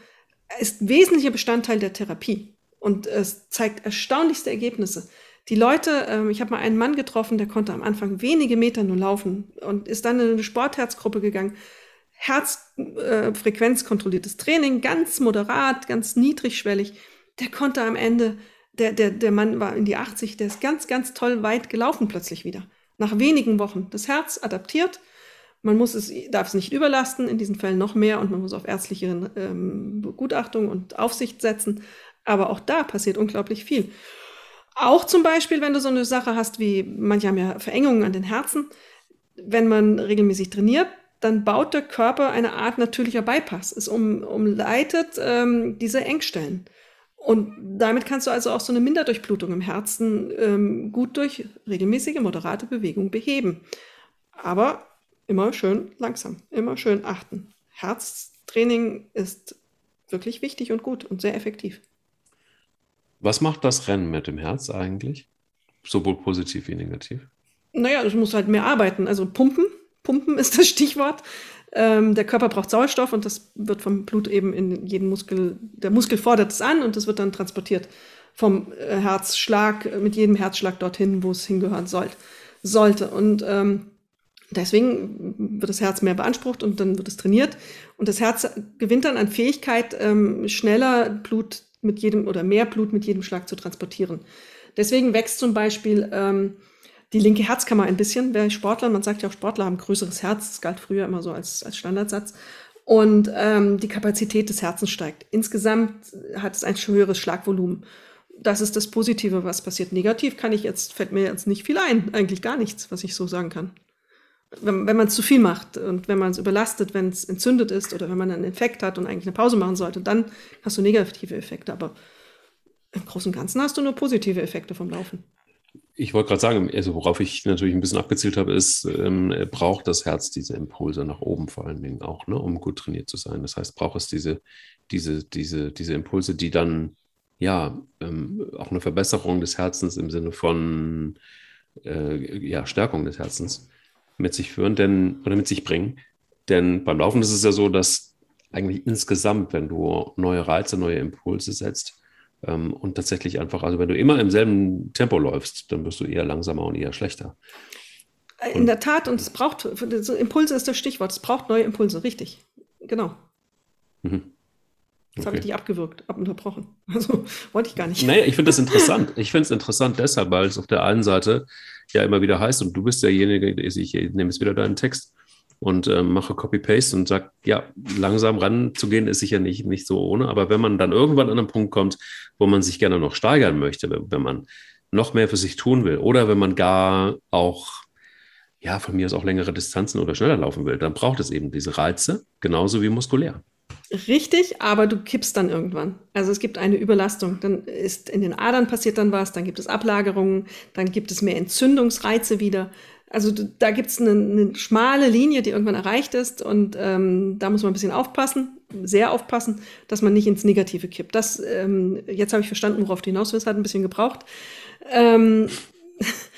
ist wesentlicher Bestandteil der Therapie. Und es zeigt erstaunlichste Ergebnisse. Die Leute, ähm, ich habe mal einen Mann getroffen, der konnte am Anfang wenige Meter nur laufen und ist dann in eine Sportherzgruppe gegangen Herzfrequenzkontrolliertes äh, Training, ganz moderat, ganz niedrigschwellig. Der konnte am Ende, der, der, der Mann war in die 80, der ist ganz, ganz toll weit gelaufen plötzlich wieder. Nach wenigen Wochen. Das Herz adaptiert. Man muss es, darf es nicht überlasten, in diesen Fällen noch mehr und man muss auf ärztliche ähm, Begutachtung und Aufsicht setzen. Aber auch da passiert unglaublich viel. Auch zum Beispiel, wenn du so eine Sache hast wie, manche haben ja Verengungen an den Herzen, wenn man regelmäßig trainiert, dann baut der Körper eine Art natürlicher Bypass. Es um, umleitet ähm, diese Engstellen. Und damit kannst du also auch so eine Minderdurchblutung im Herzen ähm, gut durch regelmäßige, moderate Bewegung beheben. Aber immer schön langsam, immer schön achten. Herztraining ist wirklich wichtig und gut und sehr effektiv. Was macht das Rennen mit dem Herz eigentlich? Sowohl positiv wie negativ? Naja, du musst halt mehr arbeiten. Also pumpen, Pumpen ist das Stichwort. Ähm, der Körper braucht Sauerstoff und das wird vom Blut eben in jeden Muskel, der Muskel fordert es an und das wird dann transportiert vom äh, Herzschlag, mit jedem Herzschlag dorthin, wo es hingehören soll, sollte. Und ähm, deswegen wird das Herz mehr beansprucht und dann wird es trainiert. Und das Herz gewinnt dann an Fähigkeit, ähm, schneller Blut mit jedem oder mehr Blut mit jedem Schlag zu transportieren. Deswegen wächst zum Beispiel ähm, die linke Herzkammer ein bisschen. Wer Sportler, man sagt ja auch Sportler haben größeres Herz, das galt früher immer so als, als Standardsatz. Und ähm, die Kapazität des Herzens steigt. Insgesamt hat es ein höheres Schlagvolumen. Das ist das Positive, was passiert. Negativ kann ich jetzt, fällt mir jetzt nicht viel ein, eigentlich gar nichts, was ich so sagen kann. Wenn, wenn man es zu viel macht und wenn man es überlastet, wenn es entzündet ist oder wenn man einen Infekt hat und eigentlich eine Pause machen sollte, dann hast du negative Effekte. Aber im Großen und Ganzen hast du nur positive Effekte vom Laufen. Ich wollte gerade sagen, also worauf ich natürlich ein bisschen abgezielt habe, ist, ähm, braucht das Herz diese Impulse nach oben vor allen Dingen auch, ne, um gut trainiert zu sein. Das heißt, braucht es diese, diese, diese, diese Impulse, die dann ja ähm, auch eine Verbesserung des Herzens im Sinne von äh, ja, Stärkung des Herzens mit sich führen, denn oder mit sich bringen. Denn beim Laufen ist es ja so, dass eigentlich insgesamt, wenn du neue Reize, neue Impulse setzt, ähm, und tatsächlich einfach, also wenn du immer im selben Tempo läufst, dann wirst du eher langsamer und eher schlechter. In der Tat, und es braucht, Impulse ist das Stichwort, es braucht neue Impulse, richtig. Genau. Mhm. Das habe ich dich abgewürgt, abunterbrochen. Also wollte ich gar nicht. Naja, ich finde das interessant. Ich finde es interessant deshalb, weil es auf der einen Seite ja immer wieder heißt, und du bist derjenige, ich nehme jetzt wieder deinen Text, und äh, mache Copy-Paste und sage, ja, langsam ranzugehen ist sicher nicht, nicht so ohne. Aber wenn man dann irgendwann an einen Punkt kommt, wo man sich gerne noch steigern möchte, wenn, wenn man noch mehr für sich tun will oder wenn man gar auch, ja, von mir aus auch längere Distanzen oder schneller laufen will, dann braucht es eben diese Reize, genauso wie muskulär. Richtig, aber du kippst dann irgendwann. Also es gibt eine Überlastung. Dann ist in den Adern passiert dann was, dann gibt es Ablagerungen, dann gibt es mehr Entzündungsreize wieder. Also da gibt es eine, eine, schmale Linie, die irgendwann erreicht ist und ähm, da muss man ein bisschen aufpassen, sehr aufpassen, dass man nicht ins Negative kippt. Das, ähm, jetzt habe ich verstanden, worauf du hinaus willst, hat ein bisschen gebraucht. Ähm,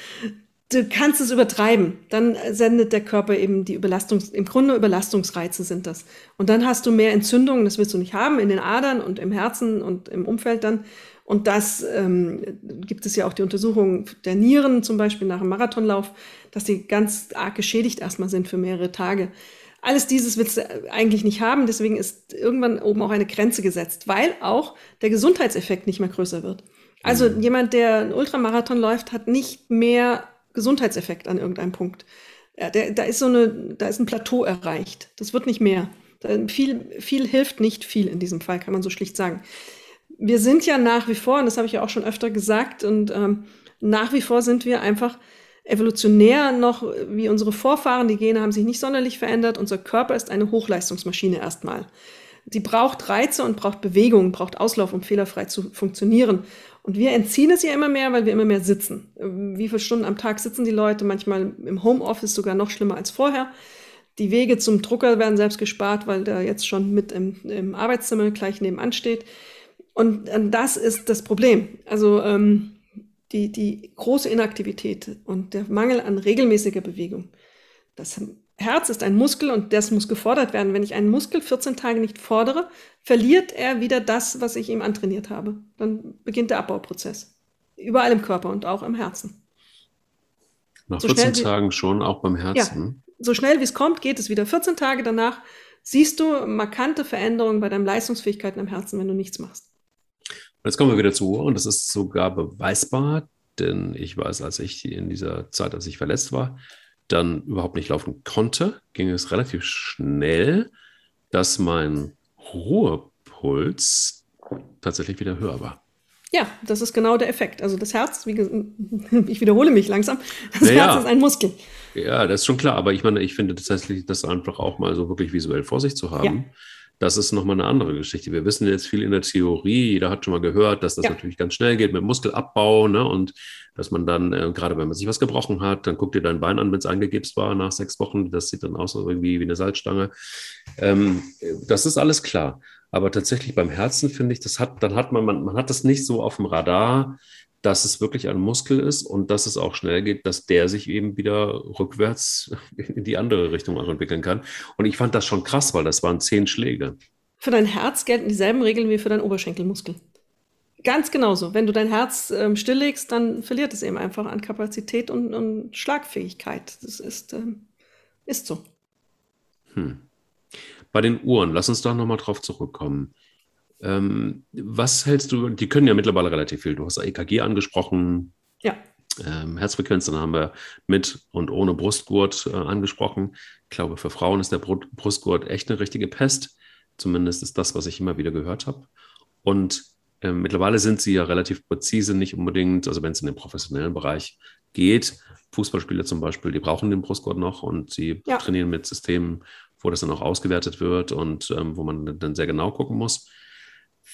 du kannst es übertreiben, dann sendet der Körper eben die Überlastungs, im Grunde Überlastungsreize sind das. Und dann hast du mehr Entzündungen, das willst du nicht haben, in den Adern und im Herzen und im Umfeld dann. Und das ähm, gibt es ja auch die Untersuchung der Nieren, zum Beispiel nach einem Marathonlauf, dass die ganz arg geschädigt erstmal sind für mehrere Tage. Alles dieses willst du eigentlich nicht haben, deswegen ist irgendwann oben auch eine Grenze gesetzt, weil auch der Gesundheitseffekt nicht mehr größer wird. Also mhm. jemand, der einen Ultramarathon läuft, hat nicht mehr Gesundheitseffekt an irgendeinem Punkt. Ja, der, da ist so eine, da ist ein Plateau erreicht. Das wird nicht mehr. Da, viel, viel hilft nicht viel in diesem Fall, kann man so schlicht sagen wir sind ja nach wie vor, und das habe ich ja auch schon öfter gesagt, und ähm, nach wie vor sind wir einfach evolutionär noch wie unsere Vorfahren. Die Gene haben sich nicht sonderlich verändert. Unser Körper ist eine Hochleistungsmaschine erstmal. Die braucht Reize und braucht Bewegung, braucht Auslauf, um fehlerfrei zu funktionieren. Und wir entziehen es ja immer mehr, weil wir immer mehr sitzen. Wie viele Stunden am Tag sitzen die Leute? Manchmal im Homeoffice sogar noch schlimmer als vorher. Die Wege zum Drucker werden selbst gespart, weil der jetzt schon mit im, im Arbeitszimmer gleich nebenan steht. Und, das ist das Problem. Also ähm, die, die große Inaktivität und der Mangel an regelmäßiger Bewegung. Das Herz ist ein Muskel und das muss gefordert werden. Wenn ich einen Muskel 14 Tage nicht fordere, verliert er wieder das, was ich ihm antrainiert habe. Dann beginnt der Abbauprozess. Überall im Körper und auch im Herzen. Nach so 14 Tagen schon, auch beim Herzen? Ja, so schnell wie es kommt, geht es wieder. 14 Tage danach siehst du markante Veränderungen bei deinen Leistungsfähigkeiten im Herzen, wenn du nichts machst. Jetzt kommen wir wieder zu Uhr und das ist sogar beweisbar, denn ich weiß, als ich in dieser Zeit, als ich verletzt war, dann überhaupt nicht laufen konnte, ging es relativ schnell, dass mein Ruhepuls tatsächlich wieder höher war. Ja, das ist genau der Effekt. Also das Herz, wie, ich wiederhole mich langsam, das naja, Herz ist ein Muskel. Ja, das ist schon klar. Aber ich meine, ich finde tatsächlich, das einfach auch mal so wirklich visuell vor sich zu haben. Ja das ist nochmal eine andere Geschichte. Wir wissen jetzt viel in der Theorie, jeder hat schon mal gehört, dass das ja. natürlich ganz schnell geht mit Muskelabbau ne? und dass man dann, äh, gerade wenn man sich was gebrochen hat, dann guckt dir dein Bein an, wenn es eingegipst war nach sechs Wochen, das sieht dann aus irgendwie wie eine Salzstange. Ähm, das ist alles klar. Aber tatsächlich beim Herzen finde ich, das hat, dann hat man, man, man hat das nicht so auf dem Radar, dass es wirklich ein Muskel ist und dass es auch schnell geht, dass der sich eben wieder rückwärts in die andere Richtung auch entwickeln kann. Und ich fand das schon krass, weil das waren zehn Schläge. Für dein Herz gelten dieselben Regeln wie für deinen Oberschenkelmuskel. Ganz genauso. Wenn du dein Herz ähm, stilllegst, dann verliert es eben einfach an Kapazität und, und Schlagfähigkeit. Das ist, ähm, ist so. Hm. Bei den Uhren, lass uns doch nochmal drauf zurückkommen. Ähm, was hältst du, die können ja mittlerweile relativ viel. Du hast EKG angesprochen. Ja. Ähm, Herzfrequenz, dann haben wir mit und ohne Brustgurt äh, angesprochen. Ich glaube, für Frauen ist der Brustgurt echt eine richtige Pest. Zumindest ist das, was ich immer wieder gehört habe. Und äh, mittlerweile sind sie ja relativ präzise, nicht unbedingt, also wenn es in den professionellen Bereich geht. Fußballspieler zum Beispiel, die brauchen den Brustgurt noch und sie ja. trainieren mit Systemen, wo das dann auch ausgewertet wird und ähm, wo man dann sehr genau gucken muss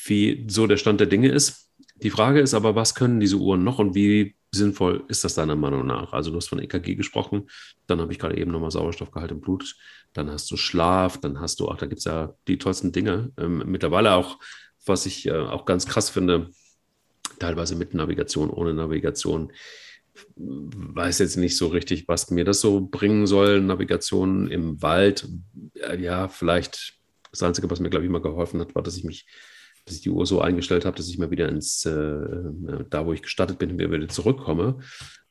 wie so der Stand der Dinge ist. Die Frage ist aber, was können diese Uhren noch und wie sinnvoll ist das deiner Meinung nach? Also du hast von EKG gesprochen, dann habe ich gerade eben nochmal Sauerstoffgehalt im Blut, dann hast du Schlaf, dann hast du, ach, da gibt es ja die tollsten Dinge. Ähm, mittlerweile auch, was ich äh, auch ganz krass finde, teilweise mit Navigation, ohne Navigation. Weiß jetzt nicht so richtig, was mir das so bringen soll. Navigation im Wald, äh, ja, vielleicht das Einzige, was mir, glaube ich, mal geholfen hat, war, dass ich mich dass ich die Uhr so eingestellt habe, dass ich mal wieder ins, äh, da wo ich gestartet bin, wieder zurückkomme.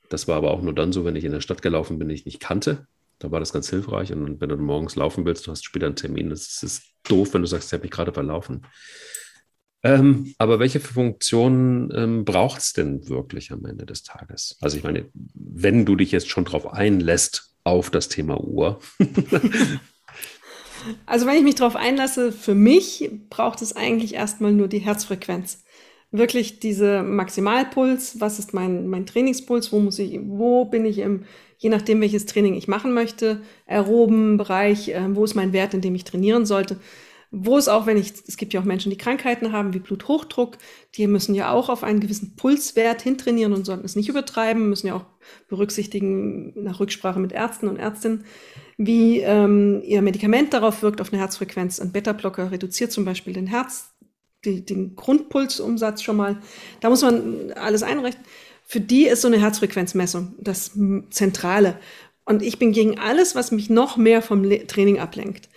Das war aber auch nur dann so, wenn ich in der Stadt gelaufen bin, die ich nicht kannte. Da war das ganz hilfreich. Und wenn du morgens laufen willst, du hast später einen Termin, das ist doof, wenn du sagst, ich habe mich gerade verlaufen. Ähm, aber welche Funktionen ähm, braucht es denn wirklich am Ende des Tages? Also ich meine, wenn du dich jetzt schon darauf einlässt auf das Thema Uhr, Also wenn ich mich darauf einlasse, für mich braucht es eigentlich erstmal nur die Herzfrequenz. Wirklich diese Maximalpuls, was ist mein, mein Trainingspuls, wo muss ich, wo bin ich im, je nachdem welches Training ich machen möchte, aeroben Bereich, äh, wo ist mein Wert, in dem ich trainieren sollte. Wo es auch, wenn ich, es gibt ja auch Menschen, die Krankheiten haben, wie Bluthochdruck, die müssen ja auch auf einen gewissen Pulswert hintrainieren und sollten es nicht übertreiben, müssen ja auch berücksichtigen nach Rücksprache mit Ärzten und Ärztinnen wie ähm, ihr Medikament darauf wirkt, auf eine Herzfrequenz. Ein Beta-Blocker reduziert zum Beispiel den Herz, die, den Grundpulsumsatz schon mal. Da muss man alles einrechnen. Für die ist so eine Herzfrequenzmessung das Zentrale. Und ich bin gegen alles, was mich noch mehr vom Le Training ablenkt.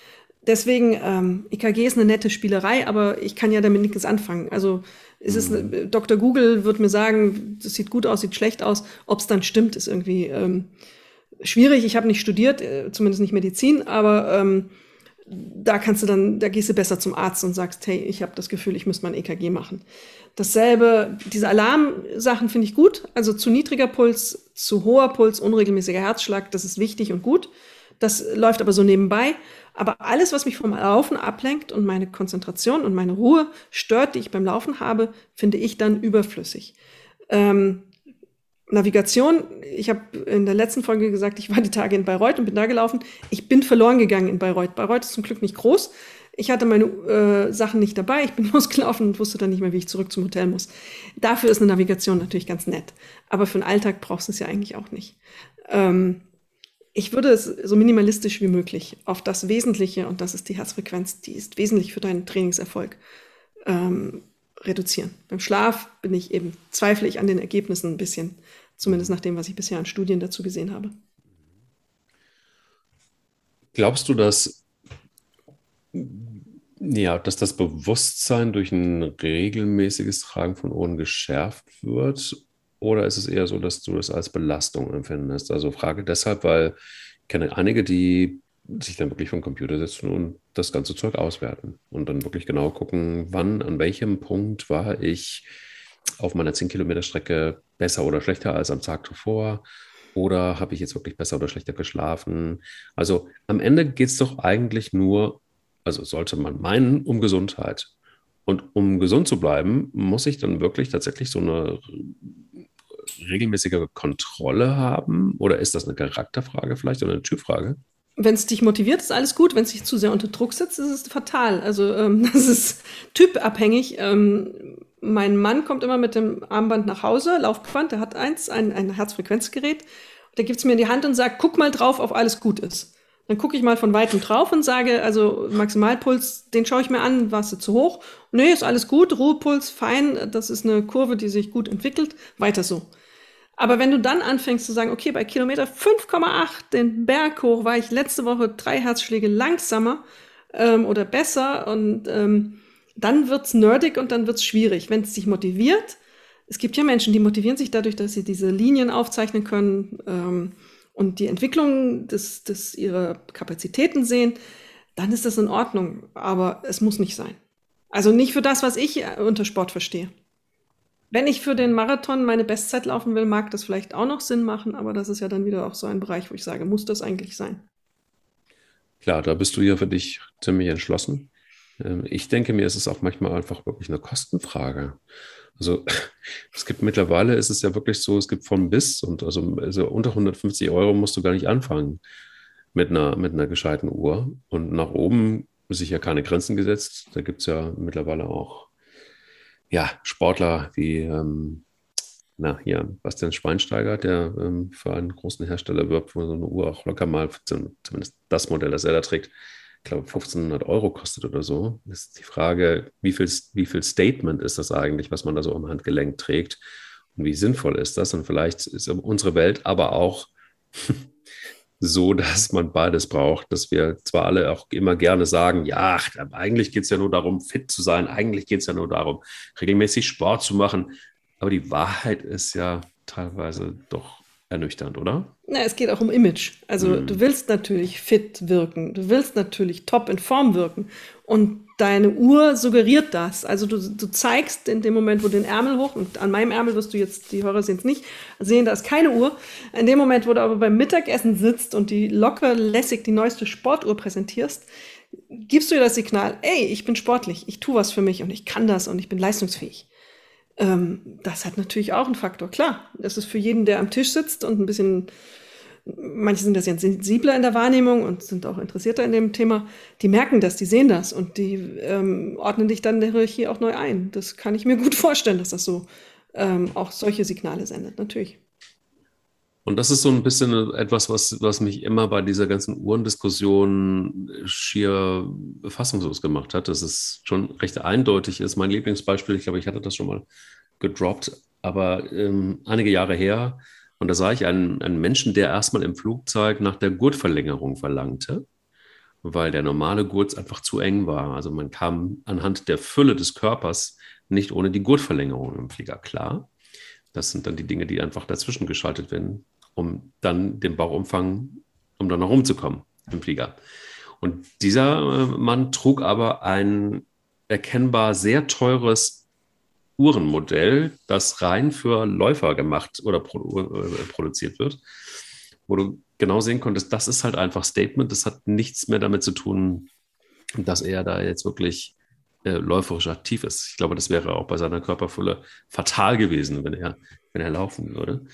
Deswegen, ähm, EKG ist eine nette Spielerei, aber ich kann ja damit nichts anfangen. Also ist es, mhm. Dr. Google wird mir sagen, das sieht gut aus, sieht schlecht aus. Ob es dann stimmt, ist irgendwie ähm, schwierig. Ich habe nicht studiert, äh, zumindest nicht Medizin, aber ähm, da kannst du dann, da gehst du besser zum Arzt und sagst, hey, ich habe das Gefühl, ich müsste mal ein EKG machen. Dasselbe, diese Alarmsachen finde ich gut. Also zu niedriger Puls, zu hoher Puls, unregelmäßiger Herzschlag, das ist wichtig und gut. Das läuft aber so nebenbei. Aber alles, was mich vom Laufen ablenkt und meine Konzentration und meine Ruhe stört, die ich beim Laufen habe, finde ich dann überflüssig. Ähm, Navigation, ich habe in der letzten Folge gesagt, ich war die Tage in Bayreuth und bin da gelaufen. Ich bin verloren gegangen in Bayreuth. Bayreuth ist zum Glück nicht groß. Ich hatte meine äh, Sachen nicht dabei. Ich bin losgelaufen und wusste dann nicht mehr, wie ich zurück zum Hotel muss. Dafür ist eine Navigation natürlich ganz nett. Aber für den Alltag brauchst du es ja eigentlich auch nicht. Ähm, ich würde es so minimalistisch wie möglich auf das Wesentliche, und das ist die Herzfrequenz, die ist wesentlich für deinen Trainingserfolg, ähm, reduzieren. Beim Schlaf bin ich eben, zweifle ich an den Ergebnissen ein bisschen, zumindest nach dem, was ich bisher an Studien dazu gesehen habe. Glaubst du, dass, ja, dass das Bewusstsein durch ein regelmäßiges Tragen von Ohren geschärft wird? Oder ist es eher so, dass du das als Belastung empfindest? Also frage deshalb, weil ich kenne einige, die sich dann wirklich vom Computer setzen und das ganze Zeug auswerten und dann wirklich genau gucken, wann, an welchem Punkt war ich auf meiner 10 Kilometer Strecke besser oder schlechter als am Tag zuvor oder habe ich jetzt wirklich besser oder schlechter geschlafen? Also am Ende geht es doch eigentlich nur, also sollte man meinen, um Gesundheit. Und um gesund zu bleiben, muss ich dann wirklich tatsächlich so eine regelmäßige Kontrolle haben? Oder ist das eine Charakterfrage vielleicht oder eine Typfrage? Wenn es dich motiviert, ist alles gut. Wenn es dich zu sehr unter Druck setzt, ist es fatal. Also ähm, das ist typabhängig. Ähm, mein Mann kommt immer mit dem Armband nach Hause, Laufband, der hat eins, ein, ein Herzfrequenzgerät. Der gibt es mir in die Hand und sagt, guck mal drauf, ob alles gut ist. Dann gucke ich mal von weitem drauf und sage, also Maximalpuls, den schaue ich mir an, warst du zu hoch? Nee, ist alles gut, Ruhepuls, fein, das ist eine Kurve, die sich gut entwickelt, weiter so. Aber wenn du dann anfängst zu sagen, okay, bei Kilometer 5,8 den Berg hoch war ich letzte Woche drei Herzschläge langsamer ähm, oder besser und ähm, dann wird's nerdig und dann wird's schwierig. Wenn es dich motiviert, es gibt ja Menschen, die motivieren sich dadurch, dass sie diese Linien aufzeichnen können ähm, und die Entwicklung des, des ihrer Kapazitäten sehen, dann ist das in Ordnung. Aber es muss nicht sein. Also nicht für das, was ich äh, unter Sport verstehe. Wenn ich für den Marathon meine Bestzeit laufen will, mag das vielleicht auch noch Sinn machen, aber das ist ja dann wieder auch so ein Bereich, wo ich sage, muss das eigentlich sein? Klar, da bist du ja für dich ziemlich entschlossen. Ähm, ich denke mir, ist es auch manchmal einfach wirklich eine Kostenfrage. Also es gibt mittlerweile ist es ja wirklich so, es gibt von bis und also, also unter 150 Euro musst du gar nicht anfangen mit einer, mit einer gescheiten Uhr. Und nach oben ist sich ja keine Grenzen gesetzt. Da gibt es ja mittlerweile auch ja, Sportler wie ähm, na, hier, Bastian Schweinsteiger, der ähm, für einen großen Hersteller wirbt, wo so eine Uhr auch locker mal, zumindest das Modell, das er da trägt, ich glaube 1500 Euro kostet oder so. Ist die Frage, wie viel, wie viel Statement ist das eigentlich, was man da so am Handgelenk trägt und wie sinnvoll ist das? Und vielleicht ist unsere Welt aber auch so, dass man beides braucht, dass wir zwar alle auch immer gerne sagen, ja, eigentlich geht es ja nur darum, fit zu sein, eigentlich geht es ja nur darum, regelmäßig Sport zu machen, aber die Wahrheit ist ja teilweise doch ernüchternd, oder? Na, es geht auch um Image. Also mhm. du willst natürlich fit wirken, du willst natürlich top in Form wirken und deine Uhr suggeriert das. Also du, du zeigst in dem Moment, wo du den Ärmel hoch, und an meinem Ärmel wirst du jetzt, die Hörer sehen es nicht, sehen, da ist keine Uhr. In dem Moment, wo du aber beim Mittagessen sitzt und die locker lässig die neueste Sportuhr präsentierst, gibst du dir das Signal, ey, ich bin sportlich, ich tue was für mich und ich kann das und ich bin leistungsfähig. Ähm, das hat natürlich auch einen Faktor, klar. Das ist für jeden, der am Tisch sitzt und ein bisschen manche sind das ja sensibler in der Wahrnehmung und sind auch interessierter in dem Thema, die merken das, die sehen das und die ähm, ordnen dich dann der Hierarchie auch neu ein. Das kann ich mir gut vorstellen, dass das so ähm, auch solche Signale sendet, natürlich. Und das ist so ein bisschen etwas, was, was mich immer bei dieser ganzen Uhrendiskussion schier befassungslos gemacht hat, dass es schon recht eindeutig ist. Mein Lieblingsbeispiel, ich glaube, ich hatte das schon mal gedroppt, aber ähm, einige Jahre her, und da sah ich einen, einen Menschen, der erstmal im Flugzeug nach der Gurtverlängerung verlangte, weil der normale Gurt einfach zu eng war. Also man kam anhand der Fülle des Körpers nicht ohne die Gurtverlängerung im Flieger klar. Das sind dann die Dinge, die einfach dazwischen geschaltet werden, um dann den Bauchumfang, um dann noch rumzukommen im Flieger. Und dieser äh, Mann trug aber ein erkennbar sehr teures Uhrenmodell, das rein für Läufer gemacht oder produ äh, produziert wird, wo du genau sehen konntest, das ist halt einfach Statement, das hat nichts mehr damit zu tun, dass er da jetzt wirklich äh, läuferisch aktiv ist. Ich glaube, das wäre auch bei seiner Körperfülle fatal gewesen, wenn er, wenn er laufen würde.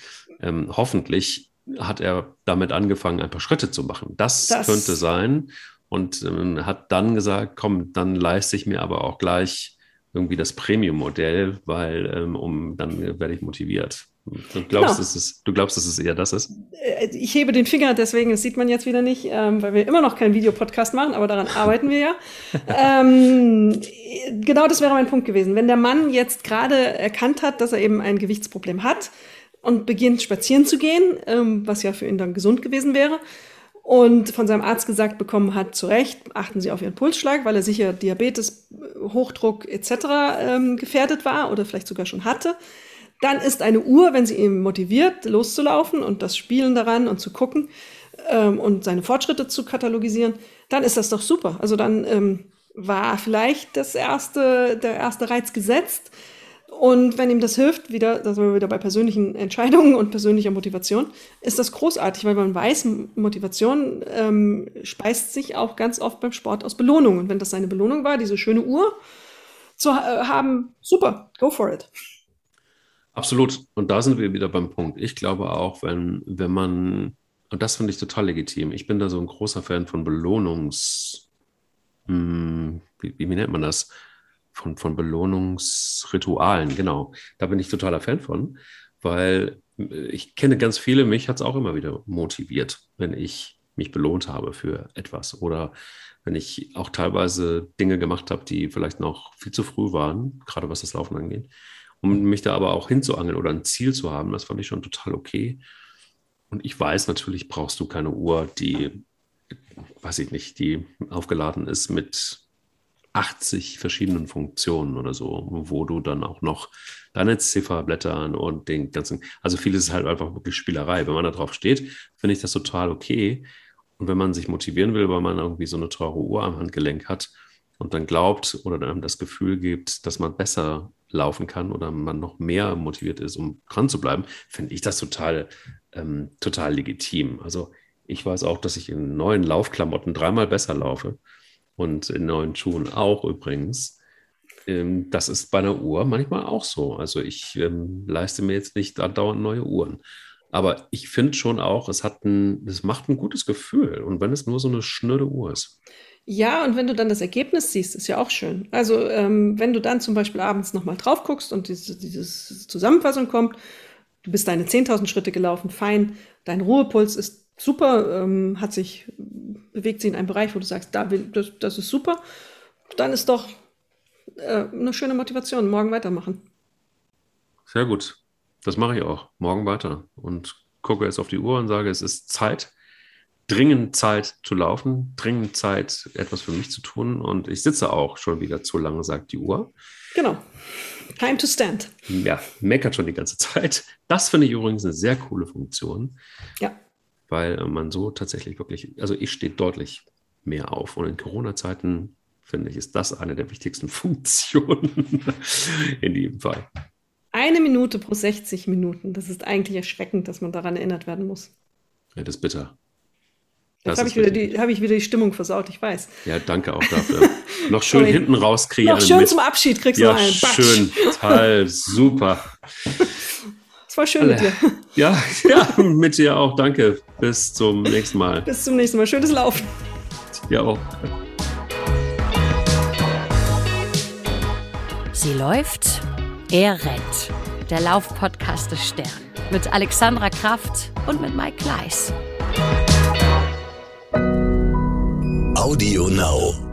Ähm, hoffentlich hat er damit angefangen, ein paar Schritte zu machen. Das, das könnte sein. Und ähm, hat dann gesagt, komm, dann leiste ich mir aber auch gleich irgendwie das Premium-Modell, weil ähm, um dann werde ich motiviert. Du glaubst, genau. dass es, du glaubst, dass es eher das ist? äh, ich hebe den Finger, deswegen, das sieht man jetzt wieder nicht, ähm, weil wir immer noch keinen Videopodcast machen, aber daran arbeiten wir ja. ähm, genau das wäre mein Punkt gewesen. Wenn der Mann jetzt gerade erkannt hat, dass er eben ein Gewichtsproblem hat und beginnt spazieren zu gehen, ähm, was ja für ihn dann gesund gewesen wäre, und von seinem Arzt gesagt bekommen hat, zu Recht, achten Sie auf Ihren Pulsschlag, weil er sicher Diabetes, Hochdruck etc. Ähm, gefährdet war oder vielleicht sogar schon hatte, dann ist eine Uhr, wenn sie ihn motiviert, loszulaufen und das Spielen daran und zu gucken ähm, und seine Fortschritte zu katalogisieren, dann ist das doch super. Also dann ähm, war vielleicht das erste, der erste Reiz gesetzt. Und wenn ihm das hilft, wieder, da sind wir wieder bei persönlichen Entscheidungen und persönlicher Motivation, ist das großartig, weil man weiß, Motivation ähm, speist sich auch ganz oft beim Sport aus Belohnung. Und wenn das seine Belohnung war, diese schöne Uhr zu äh, haben, super, go for it. Absolut. Und da sind wir wieder beim Punkt. Ich glaube auch, wenn, wenn man, und das finde ich total legitim, ich bin da so ein großer Fan von Belohnungs, hm, wie, wie nennt man das? Von, von Belohnungsritualen, genau. Da bin ich totaler Fan von, weil ich kenne ganz viele, mich hat es auch immer wieder motiviert, wenn ich mich belohnt habe für etwas oder wenn ich auch teilweise Dinge gemacht habe, die vielleicht noch viel zu früh waren, gerade was das Laufen angeht um mich da aber auch hinzuangeln oder ein Ziel zu haben, das fand ich schon total okay. Und ich weiß, natürlich brauchst du keine Uhr, die, weiß ich nicht, die aufgeladen ist mit 80 verschiedenen Funktionen oder so, wo du dann auch noch deine Zifferblättern und den ganzen, also vieles ist halt einfach wirklich Spielerei. Wenn man da drauf steht, finde ich das total okay. Und wenn man sich motivieren will, weil man irgendwie so eine teure Uhr am Handgelenk hat und dann glaubt oder dann das Gefühl gibt, dass man besser laufen kann oder man noch mehr motiviert ist, um dran zu bleiben, finde ich das total, ähm, total legitim. Also ich weiß auch, dass ich in neuen Laufklamotten dreimal besser laufe und in neuen Schuhen auch übrigens. Ähm, das ist bei einer Uhr manchmal auch so. Also ich ähm, leiste mir jetzt nicht andauernd neue Uhren. Aber ich finde schon auch, es hat ein, es macht ein gutes Gefühl. Und wenn es nur so eine schnöde Uhr ist. Ja, und wenn du dann das Ergebnis siehst, ist ja auch schön. Also ähm, wenn du dann zum Beispiel abends nochmal drauf guckst und diese, diese Zusammenfassung kommt, du bist deine 10.000 Schritte gelaufen, fein, dein Ruhepuls ist super, ähm, hat sich, bewegt sich in einen Bereich, wo du sagst, da will, das, das ist super, dann ist doch äh, eine schöne Motivation, morgen weitermachen. Sehr gut. Das mache ich auch. Morgen weiter. Und gucke jetzt auf die Uhr und sage, es ist Zeit dringend Zeit zu laufen, dringend Zeit, etwas für mich zu tun. Und ich sitze auch schon wieder zu lange, sagt die Uhr. Genau. Time to stand. Ja, meckert schon die ganze Zeit. Das finde ich übrigens eine sehr coole Funktion. Ja. Weil man so tatsächlich wirklich, also ich stehe deutlich mehr auf. Und in Corona-Zeiten finde ich, ist das eine der wichtigsten Funktionen in jedem Fall. Eine Minute pro 60 Minuten. Das ist eigentlich erschreckend, dass man daran erinnert werden muss. Ja, das ist bitter. Jetzt habe ich, wieder die, hab ich wieder die Stimmung versaut, ich weiß. Ja, danke auch dafür. Noch schön hinten rauskriegen. Noch schön mit. zum Abschied kriegst ja, du einen. Batsch. Schön, total, super. Es war schön mit dir. Ja, ja, mit dir auch. Danke. Bis zum nächsten Mal. Bis zum nächsten Mal. Schönes Laufen. Ja auch. Sie läuft, er rennt. Der Laufpodcast des Stern. Mit Alexandra Kraft und mit Mike Kleiss. Audio Now.